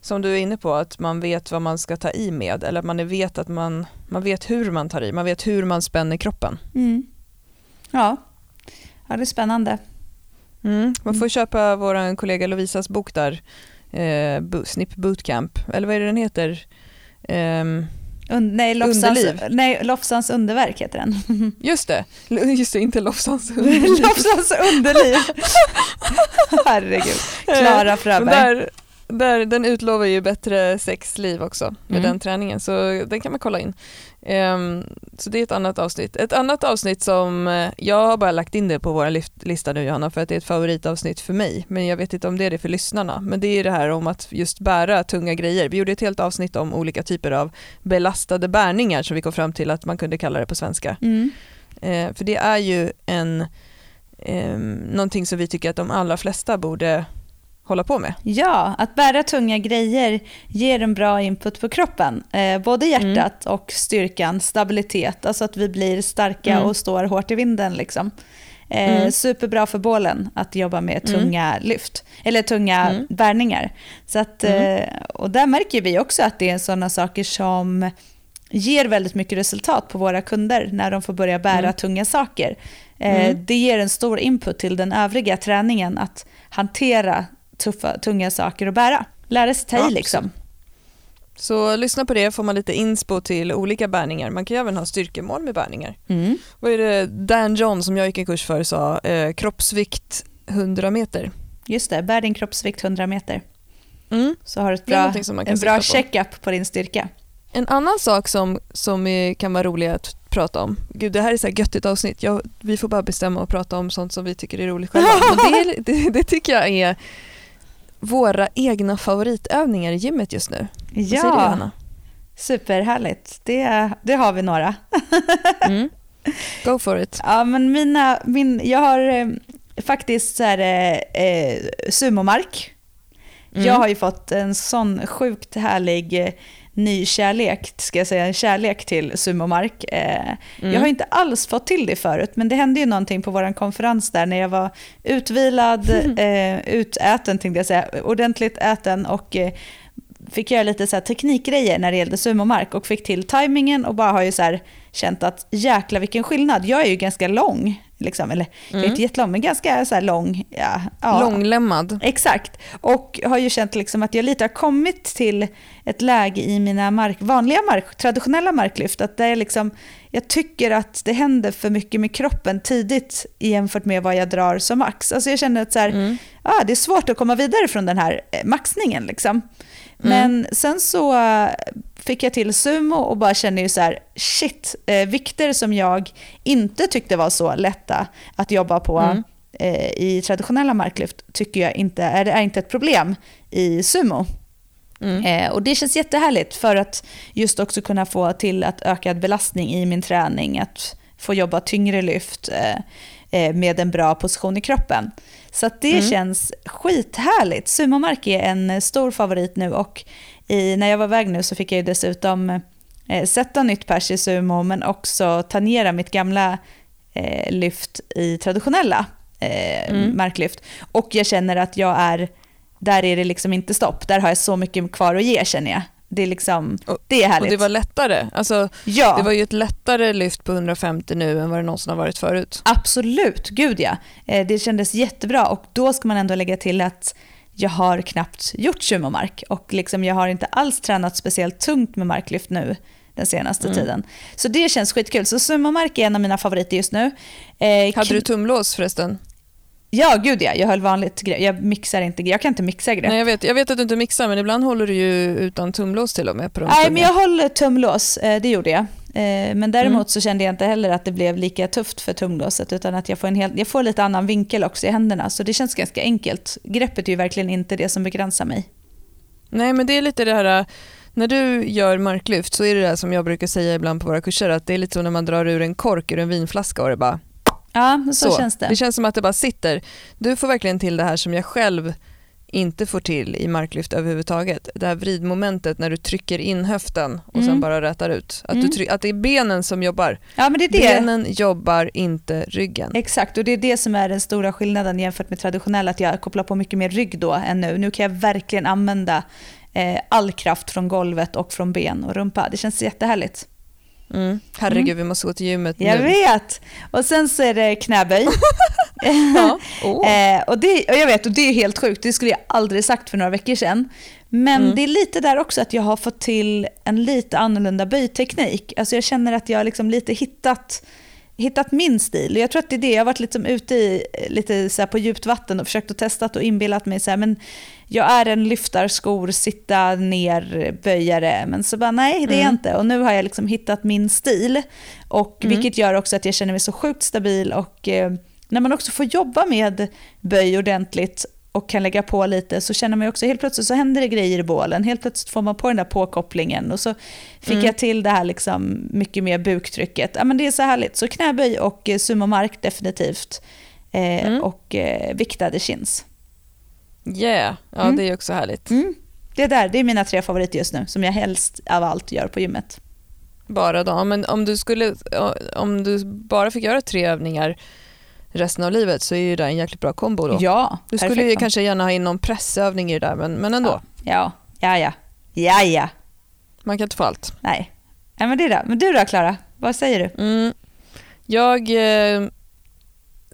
som du är inne på, att man vet vad man ska ta i med eller att man vet att man, man vet hur man tar i, man vet hur man spänner kroppen. Mm. Ja. ja, det är spännande. Mm. Man får köpa vår kollega Lovisas bok där, eh, Snip Bootcamp, eller vad är det den heter? Ehm, Und, nej, Lofsans, Underliv. nej, Lofsans underverk heter den. <laughs> just det, just det, inte Lofsans Lofsans underliv. <laughs> Herregud. Klara Men Fröberg. där, där, den utlovar ju bättre sexliv också med Mm. den träningen, så den kan man kolla in. Ehm, så det är ett annat avsnitt. Ett annat avsnitt som, eh, jag har bara lagt in det på vår lista nu Johanna, för att det är ett favoritavsnitt för mig, men jag vet inte om det är det för lyssnarna. Men det är det här om att just bära tunga grejer. Vi gjorde ett helt avsnitt om olika typer av belastade bärningar som vi kom fram till att man kunde kalla det på svenska. Mm. Eh, för det är ju en, eh, någonting som vi tycker att de allra flesta borde hålla på med. Ja, att bära tunga grejer ger en bra input på kroppen. Eh, både hjärtat och styrkan, stabilitet, alltså att vi blir starka Mm. och står hårt i vinden. Liksom. Eh, Mm. Superbra för bålen att jobba med Mm. tunga lyft, eller tunga Mm. bärningar. Så att, Mm. eh, och där märker vi också att det är sådana saker som ger väldigt mycket resultat på våra kunder när de får börja bära Mm. tunga saker. Eh, Mm. Det ger en stor input till den övriga träningen att hantera tuffa, tunga saker att bära. Lära sig ta i Ja, liksom. Så lyssna på det får man lite inspo till olika bärningar. Man kan ju även ha styrkemål med bärningar. Mm. Vad är det Dan John som jag gick en kurs för sa? Eh, kroppsvikt 100 meter. Just det, bär din kroppsvikt 100 meter. Mm. Så har du bra, en bra sikta på. checkup på din styrka. En annan sak som, som kan vara rolig att prata om. Gud, det här är så här göttigt avsnitt. Jag, vi får bara bestämma och prata om sånt som vi tycker är roligt själva. <laughs> Men det, det, det tycker jag är våra egna favoritövningar i gymmet just nu. Vad säger du, Ja, Johanna? superhärligt. Det, det har vi några. <laughs> Mm. Go for it. Ja, men mina, min, jag har eh, faktiskt så här, eh, eh, sumomark. Mm. Jag har ju fått en sån sjukt härlig eh, ny kärlek, ska jag säga, en kärlek till sumomark. Eh, Mm. Jag har inte alls fått till det förut, men det hände ju någonting på vår konferens där när jag var utvilad, <laughs> eh, utäten tänkte jag säga, ordentligt äten och eh, fick göra lite så här teknikgrejer när det gällde sumomark och fick till tajmingen och bara har ju så här känt att jäkla vilken skillnad. Jag är ju ganska lång, liksom, eller jag är Mm. inte jättelång, men ganska så lång. Ja, ja. Långlemmad. Exakt. Och har ju känt liksom att jag lite har kommit till ett läge i mina mark, vanliga mark, traditionella marklyft, att där jag, liksom, jag tycker att det händer för mycket med kroppen tidigt jämfört med vad jag drar som max. Alltså jag känner att så här, Mm. ah, det är svårt att komma vidare från den här eh, maxningen. Liksom. Men sen så fick jag till sumo och bara känner ju så här, shit, eh, vikter som jag inte tyckte var så lätta att jobba på Mm. eh, i traditionella marklyft tycker jag inte är, är inte ett problem i sumo. Mm. Eh, och det känns jättehärligt för att just också kunna få till att ökad belastning i min träning, att få jobba tyngre lyft eh, eh, med en bra position i kroppen. Så att det Mm. känns skithärligt. Sumomark är en stor favorit nu och i, när jag var iväg nu så fick jag ju dessutom eh, sätta nytt pers i sumo men också tangera mitt gamla eh, lyft i traditionella eh, Mm. marklyft. Och jag känner att jag är, där är det liksom inte stopp. Där har jag så mycket kvar att ge känner jag. Det är liksom, Och- det är härligt. Och det var lättare. Alltså, ja, Det var ju ett lättare lyft på 150 nu än vad det någonsin har varit förut. absolut, gud ja. Eh, Det kändes jättebra och då ska man ändå lägga till att jag har knappt gjort sumomark och liksom jag har inte alls tränat speciellt tungt med marklyft nu den senaste Mm. tiden. Så det känns skitkul. Så sumomark är en av mina favoriter just nu. Eh, Hade du tumlås förresten? Ja, gud ja. Jag höll vanligt. Jag mixar inte, jag kan inte mixa grepp. Nej, jag, vet, jag vet att du inte mixar, men ibland håller du ju utan tumlås till och med på Nej, men jag håller tumlås, eh, det gjorde jag. Eh, Men däremot Mm. så kände jag inte heller att det blev lika tufft för tumlåset utan att jag får, en hel, jag får lite annan vinkel också i händerna. Så det känns ganska enkelt. Greppet är ju verkligen inte det som begränsar mig. Nej, men det är lite det här... När du gör marklyft så är det det här som jag brukar säga ibland på våra kurser, att det är lite som när man drar ur en kork ur en vinflaska och det bara Ja, så, känns det. Det känns som att det bara sitter. Du får verkligen till det här som jag själv inte får till i marklyft överhuvudtaget. Det här vridmomentet när du trycker in höften och Mm. sen bara rätar ut. Att, Mm. att det är benen som jobbar. Ja, men det är det. Benen jobbar inte ryggen. Exakt, och det är det som är den stora skillnaden jämfört med traditionell, att jag kopplar på mycket mer rygg då än nu. Nu kan jag verkligen använda eh, all kraft från golvet och från ben och rumpa. Det känns jättehärligt. Mm. Herregud, vi måste gå till gymmet Jag nu. vet! Och sen så är det knäböj. <laughs> Ja. <laughs> Oh. Eh, och, det, och jag vet, och det är helt sjukt, det skulle jag aldrig sagt för några veckor sedan. Men Mm. det är lite där också att jag har fått till en lite annorlunda böjteknik. Alltså jag känner att jag liksom lite hittat, hittat min stil. Och Jag tror att det är det, jag har varit liksom ute i lite så på djupt vatten och försökt att testa och inbillat mig så här, men jag är en lyftarskor, sitta ner, böjare. Men så bara nej, det är jag Mm. inte. Och nu har jag liksom hittat min stil. Och Mm. Vilket gör också att jag känner mig så sjukt stabil och eh, när man också får jobba med böj ordentligt och kan lägga på lite så känner man också helt plötsligt så händer det grejer i bålen. Helt plötsligt får man på den där påkopplingen och så fick Mm. jag till det här liksom mycket mer buktrycket. Ja, men det är så härligt. Så knäböj och eh, sumomark definitivt. Eh, Mm. Och eh, viktade chins. Yeah, ja Mm. det är också härligt. Mm. Det där, det är mina tre favoriter just nu som jag helst av allt gör på gymmet. Bara då. Men om du, skulle, om du bara fick göra tre övningar resten av livet så är ju det en jäkligt bra kombo då. Ja, Du skulle ju kanske gärna ha in någon pressövning i det där, men, men ändå. Ja, ja, ja. Ja, ja. Man kan inte få allt. Nej. Ja, men det är det. Men du då, Klara? Vad säger du? Mm. Jag eh,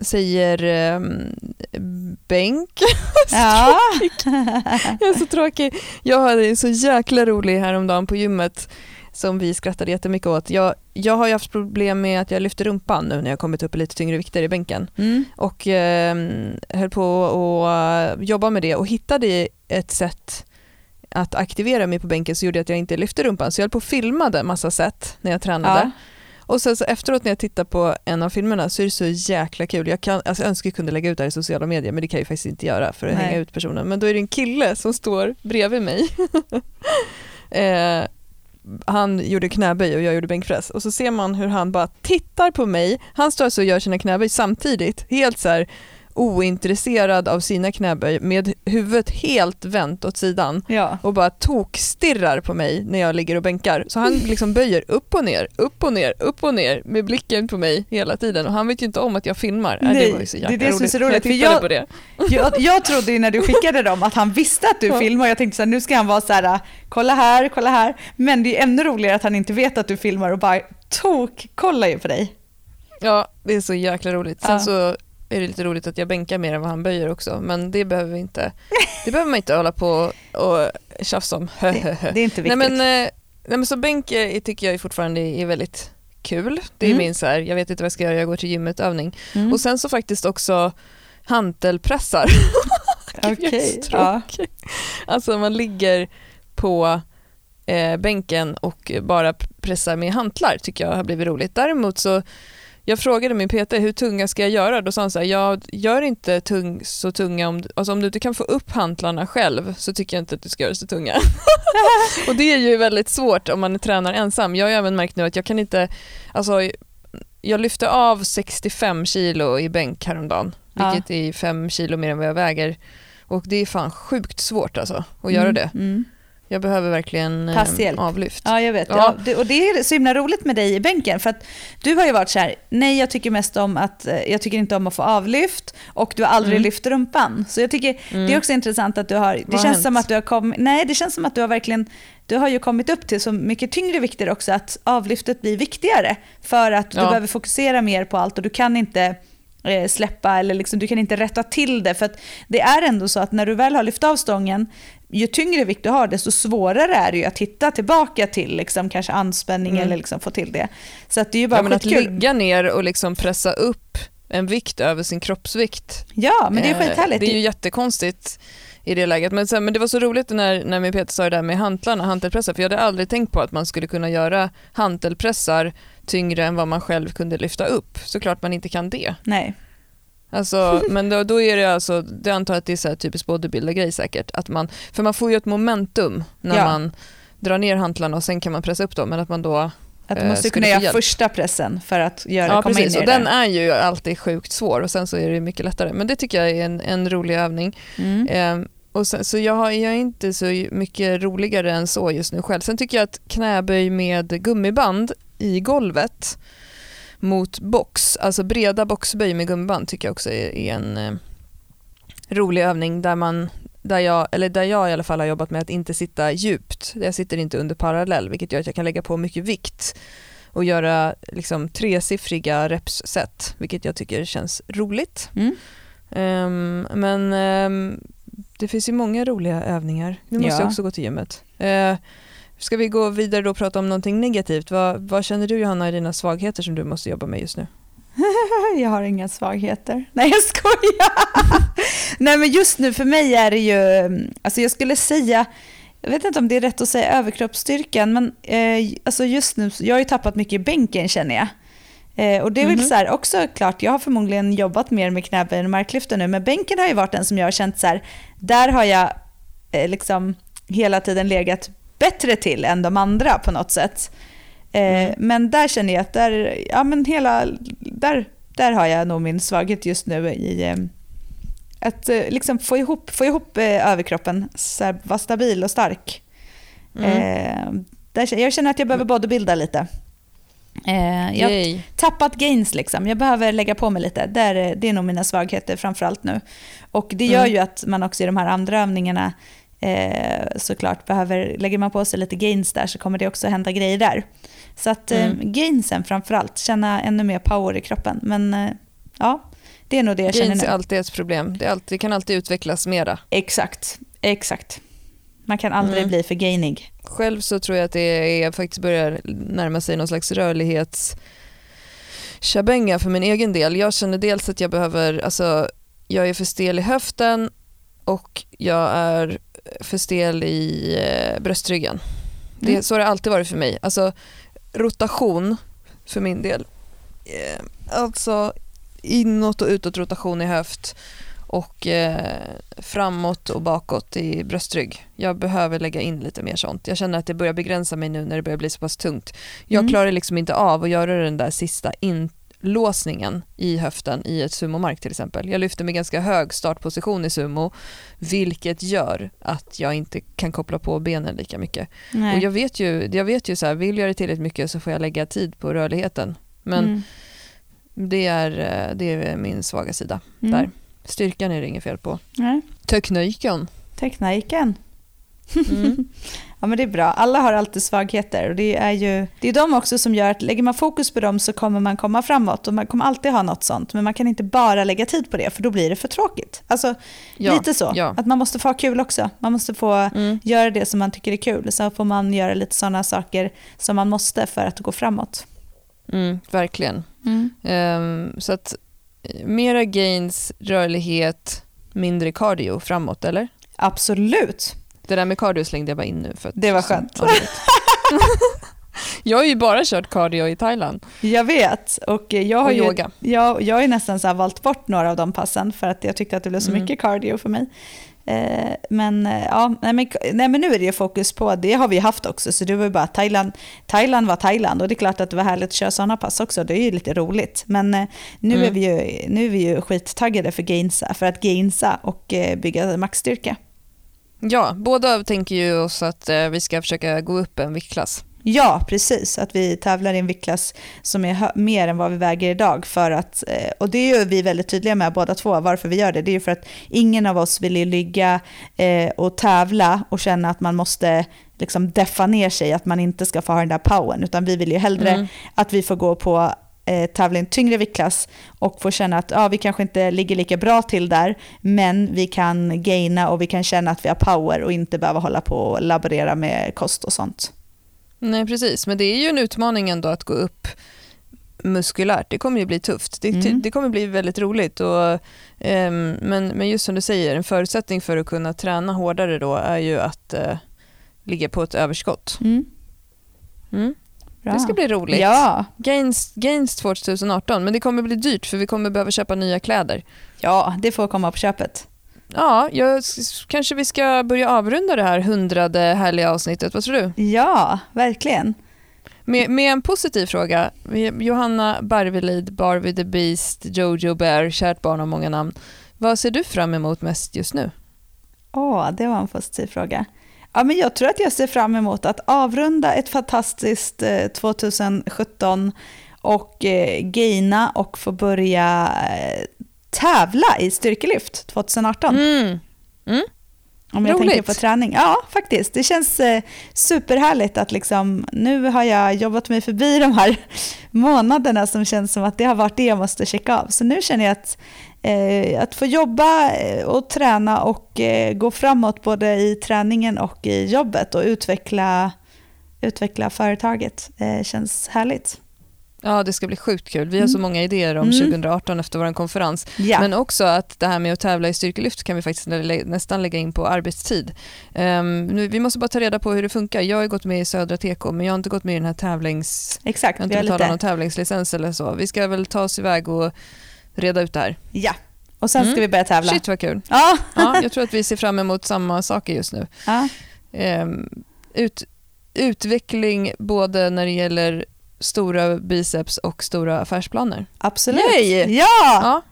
säger eh, bänk. <laughs> Ja. Jag är så tråkig. Jag hade en så jäkla rolig häromdagen på gymmet som vi skrattade jättemycket åt. Jag, jag har ju haft problem med att jag lyfter rumpan nu när jag kommit upp i lite tyngre vikter i bänken Mm. och eh, höll på att jobba med det och hittade ett sätt att aktivera mig på bänken så gjorde att jag inte lyfte rumpan. Så jag höll på och filmade massa sätt när jag tränade. Ja. Och sen så efteråt när jag tittar på en av filmerna så är det så jäkla kul. Jag, kan, alltså jag önskar jag kunde lägga ut det här i sociala medier men det kan jag ju faktiskt inte göra för att Nej. hänga ut personen. Men då är det en kille som står bredvid mig. <laughs> eh, han gjorde knäböj och jag gjorde bänkpress och så ser man hur han bara tittar på mig. Han står alltså och gör sina knäböj samtidigt, helt så här ointresserad av sina knäböj med huvudet helt vänt åt sidan Ja. och bara tokstirrar på mig när jag ligger och bänkar. Så han <laughs> liksom böjer upp och ner, upp och ner, upp och ner med blicken på mig hela tiden och han vet ju inte om att jag filmar. Äh, Nej, det var ju så det är det som är så roligt, Jag för jag- på det. <laughs> Jag, jag trodde ju när du skickade dem att han visste att du <laughs> Ja. filmar. Jag tänkte så här, nu ska han vara så här, kolla här, kolla här. Men det är ännu roligare att han inte vet att du filmar och bara tok kollar ju på dig. Ja, det är så jäkla roligt. Sen Ja. så är det lite roligt att jag bänkar mer än vad han böjer också, men det behöver vi inte, <laughs> det behöver man inte hålla på och tjafsa om. Det, det är inte <laughs> nej, viktigt. men, eh, nej men så bänk eh, tycker jag fortfarande är väldigt kul. Det är Mm. min så här, jag vet inte vad jag ska göra, jag går till gymmet övning. Mm. Och sen så faktiskt också hantelpressar. <laughs> Okej, ja. Alltså man ligger på eh, bänken och bara pressar med hantlar tycker jag har blivit roligt. Däremot så, jag frågade min PT hur tunga ska jag göra? Då sa han så här, jag gör inte tung, så tunga, om, alltså om du inte kan få upp hantlarna själv så tycker jag inte att du ska göra så tunga. <laughs> och det är ju väldigt svårt om man tränar ensam. Jag har ju även märkt nu att jag kan inte, alltså jag lyfte av 65 kilo i bänk häromdagen, Ja. vilket är 5 kilo mer än vad jag väger. Och det är fan sjukt svårt alltså att göra Mm, det. Mm. Jag behöver verkligen eh, avlyft. Ja, jag vet. Ja. ja och det är så himla roligt med dig i bänken. För att du har ju varit så här, nej jag tycker mest om att, eh, jag tycker inte om att få avlyft och du har aldrig mm. lyft rumpan. Så jag tycker, mm. det är mm. också intressant att du har, det Vad känns som att du har kommit, nej det känns som att du har verkligen, du har ju kommit upp till så mycket tyngre vikter också att avlyftet blir viktigare. För att du ja. behöver fokusera mer på allt och du kan inte eh, släppa eller liksom, du kan inte rätta till det. För det är ändå så att när du väl har lyft av stången ju tyngre vikt du har, desto svårare är det ju att hitta tillbaka till liksom, kanske anspänning mm. eller liksom få till det. Så att det är ju bara ja, men Att ligga ner och liksom pressa upp en vikt över sin kroppsvikt. Ja, men det är eh, skithärligt. Det är ju jättekonstigt i det läget. Men, men det var så roligt när, när min Peter sa det där med hantlarna, hantelpressar, för jag hade aldrig tänkt på att man skulle kunna göra hantelpressar tyngre än vad man själv kunde lyfta upp. Såklart man inte kan det. Nej. Alltså, <laughs> men då, då, är det alltså, det antar att det är så här typiskt bodybuilder-grej säkert. Att man, för man får ju ett momentum när ja. man drar ner hantlarna och sen kan man pressa upp dem. Men att man då att du eh, måste kunna göra första pressen för att göra, ja, komma precis. in i det. Den är ju alltid sjukt svår och sen så är det mycket lättare. Men det tycker jag är en, en rolig övning. Mm. Eh, och sen, så jag, jag är inte så mycket roligare än så just nu själv. Sen tycker jag att knäböj med gummiband i golvet mot box, alltså breda boxböj med gummiband tycker jag också är, är en eh, rolig övning där man där jag, eller där jag i alla fall har jobbat med att inte sitta djupt. Jag sitter inte under parallell vilket gör att jag kan lägga på mycket vikt och göra liksom tresiffriga repsset vilket jag tycker känns roligt. Mm. Um, men um, det finns ju många roliga övningar. Nu måste ja. jag också gå till gymmet. Uh, Ska vi gå vidare och prata om någonting negativt? Vad, vad känner du Johanna är dina svagheter som du måste jobba med just nu? <laughs> jag har inga svagheter. <laughs> Nej jag skojar! <laughs> Nej men just nu för mig är det ju, alltså jag skulle säga, jag vet inte om det är rätt att säga överkroppsstyrkan, men eh, alltså just nu, jag har ju tappat mycket i bänken känner jag. Eh, och det är väl mm -hmm. så här, också klart, jag har förmodligen jobbat mer med knäböjen och marklyften nu, men bänken har ju varit den som jag har känt så här, där har jag eh, liksom hela tiden legat bättre till än de andra på något sätt. Eh, mm. Men där känner jag att där, ja, men hela, där, där har jag nog min svaghet just nu i eh, att eh, liksom få ihop, få ihop överkroppen, så vara stabil och stark. Mm. Där, jag känner att jag behöver bodybuilda lite. jag har tappat gains liksom. Jag behöver lägga på mig lite. Där, det är nog mina svagheter framförallt nu. Och det gör mm. ju att man också i de här andra övningarna eh, såklart behöver, lägger man på sig lite gains där så kommer det också hända grejer där. Så att eh, mm. gainsen framförallt, känna ännu mer power i kroppen. Men eh, ja, det är nog det jag Gains känner nu. Gains är alltid ett problem. Det, alltid, det, kan alltid utvecklas mera. Exakt, exakt. Man kan aldrig mm. bli för gainig. Själv så tror jag att det är, faktiskt börjar närma sig någon slags rörlighets för min egen del. Jag känner dels att jag behöver, alltså jag är för stel i höften och jag är för stel i eh, bröstryggen. Det, mm. Så har det alltid varit för mig. Alltså rotation för min del. Eh, alltså inåt och utåt rotation i höft och eh, framåt och bakåt i bröstrygg. Jag behöver lägga in lite mer sånt. Jag känner att det börjar begränsa mig nu när det börjar bli så pass tungt. Jag mm. klarar liksom inte av att göra den där sista in låsningen i höften i ett sumomark till exempel. Jag lyfter med ganska hög startposition i sumo vilket gör att jag inte kan koppla på benen lika mycket. Nej. Och jag vet ju, jag vet ju så här, vill jag det tillräckligt mycket så får jag lägga tid på rörligheten. Men mm. det, är, det är min svaga sida mm. där. Styrkan är det inget fel på. Nej. Tekniken. Tekniken. Mm. <laughs> Ja, men det är bra. Alla har alltid svagheter och det är ju det är de också som gör att lägger man fokus på dem så kommer man komma framåt och man kommer alltid ha något sånt. Men man kan inte bara lägga tid på det för då blir det för tråkigt. Alltså ja, lite så. Ja. Att man måste få ha kul också. Man måste få mm. göra det som man tycker är kul. Så får man göra lite sådana saker som man måste för att gå framåt. Mm, verkligen. Mm. Um, så att mera gains, rörlighet, mindre cardio framåt, eller? Absolut. Det där med cardio slängde jag bara in nu. För att, det var skönt. <laughs> jag har ju bara kört cardio i Thailand. Jag vet. Och jag har och ju. Jag, jag har nästan så valt bort några av de passen för att jag tyckte att det blev så mm. mycket cardio för mig. Eh, men, eh, ja, nej, men, nej, men nu är det fokus på, det har vi haft också, så det var bara Thailand, Thailand var Thailand och det är klart att det var härligt att köra sådana pass också, det är ju lite roligt. Men eh, nu, mm. är vi ju, nu är vi ju skittaggade för gainsa, för att gainsa och bygga maxstyrka. Ja, båda tänker ju oss att eh, vi ska försöka gå upp en viktklass. Ja, precis. Att vi tävlar i en viktklass som är mer än vad vi väger idag. För att, eh, och det är ju vi väldigt tydliga med båda två, varför vi gör det. Det är ju för att ingen av oss vill ju ligga eh, och tävla och känna att man måste liksom deffa ner sig, att man inte ska få ha den där powern. Utan vi vill ju hellre Mm. att vi får gå på eh, tävla i en tyngre viktklass och få känna att ja, vi kanske inte ligger lika bra till där, men vi kan gaina och vi kan känna att vi har power och inte behöva hålla på och laborera med kost och sånt. Nej, precis. Men det är ju en utmaning ändå att gå upp muskulärt. Det kommer ju bli tufft. Det, Mm. det kommer bli väldigt roligt. Och, ehm, men, men just som du säger, en förutsättning för att kunna träna hårdare då är ju att eh, ligga på ett överskott. Mm. Mm. Bra. Det ska bli roligt. Ja, Gains, Gains 2018, men det kommer bli dyrt för vi kommer behöva köpa nya kläder. ja, det får komma på köpet. Ja, jag, kanske vi ska börja avrunda det här hundrade härliga avsnittet. Vad tror du? Ja, verkligen. Med, med en positiv fråga. Johanna Barvelid, Barbie the Beast, Jojo Bear, kärt barn har många namn. Vad ser du fram emot mest just nu? Åh, det var en positiv fråga. Ja, men jag tror att jag ser fram emot att avrunda ett fantastiskt eh, 2017 och eh, gaina och få börja eh, tävla i styrkelyft 2018. Mm. Om jag Roligt. tänker på träning. Ja, faktiskt. Det känns eh, superhärligt att liksom, nu har jag jobbat mig förbi de här månaderna som känns som att det har varit det jag måste checka av. Så nu känner jag att, eh, att få jobba eh, och träna och eh, gå framåt både i träningen och i jobbet och utveckla, utveckla företaget eh, känns härligt. Ja, det ska bli sjukt kul. Vi har så många idéer om Mm. 2018 efter vår konferens. Ja, Men också att det här med att tävla i styrkelyft kan vi faktiskt nästan lägga in på arbetstid. Ehm, nu, vi måste bara ta reda på hur det funkar. Jag har gått med i Södra TK men jag har inte gått med i den här tävlings... exakt. Jag har inte betalat lite, någon tävlingslicens eller så. Vi ska väl ta oss iväg och reda ut det här. ja. Och sen ska Mm. vi börja tävla. Shit vad kul. Ja. Ja, <laughs> jag tror att vi ser fram emot samma saker just nu. ja, Ehm, ut, utveckling både när det gäller stora biceps och stora affärsplaner. absolut. Yay! Ja! Ja.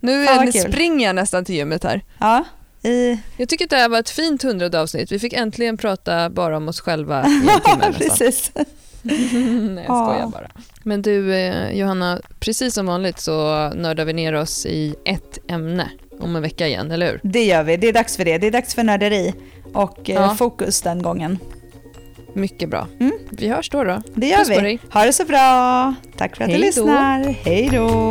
Nu Fan, springer jag nästan till gymmet här. ja. I, Jag tycker att det här var ett fint hundrade avsnitt. Vi fick äntligen prata bara om oss själva i en <laughs> timme precis. <laughs> Nej, jag skojar Ja. bara. Men du eh, Johanna, precis som vanligt så nördar vi ner oss i ett ämne om en vecka igen, eller hur? Det gör vi. Det är dags för det. Det är dags för nörderi och eh, Ja. fokus den gången. Mycket bra. Mm. Vi hörs då. då. Det gör Puss vi. Ha det så bra. Tack för att du Hej då. lyssnar. Hej då.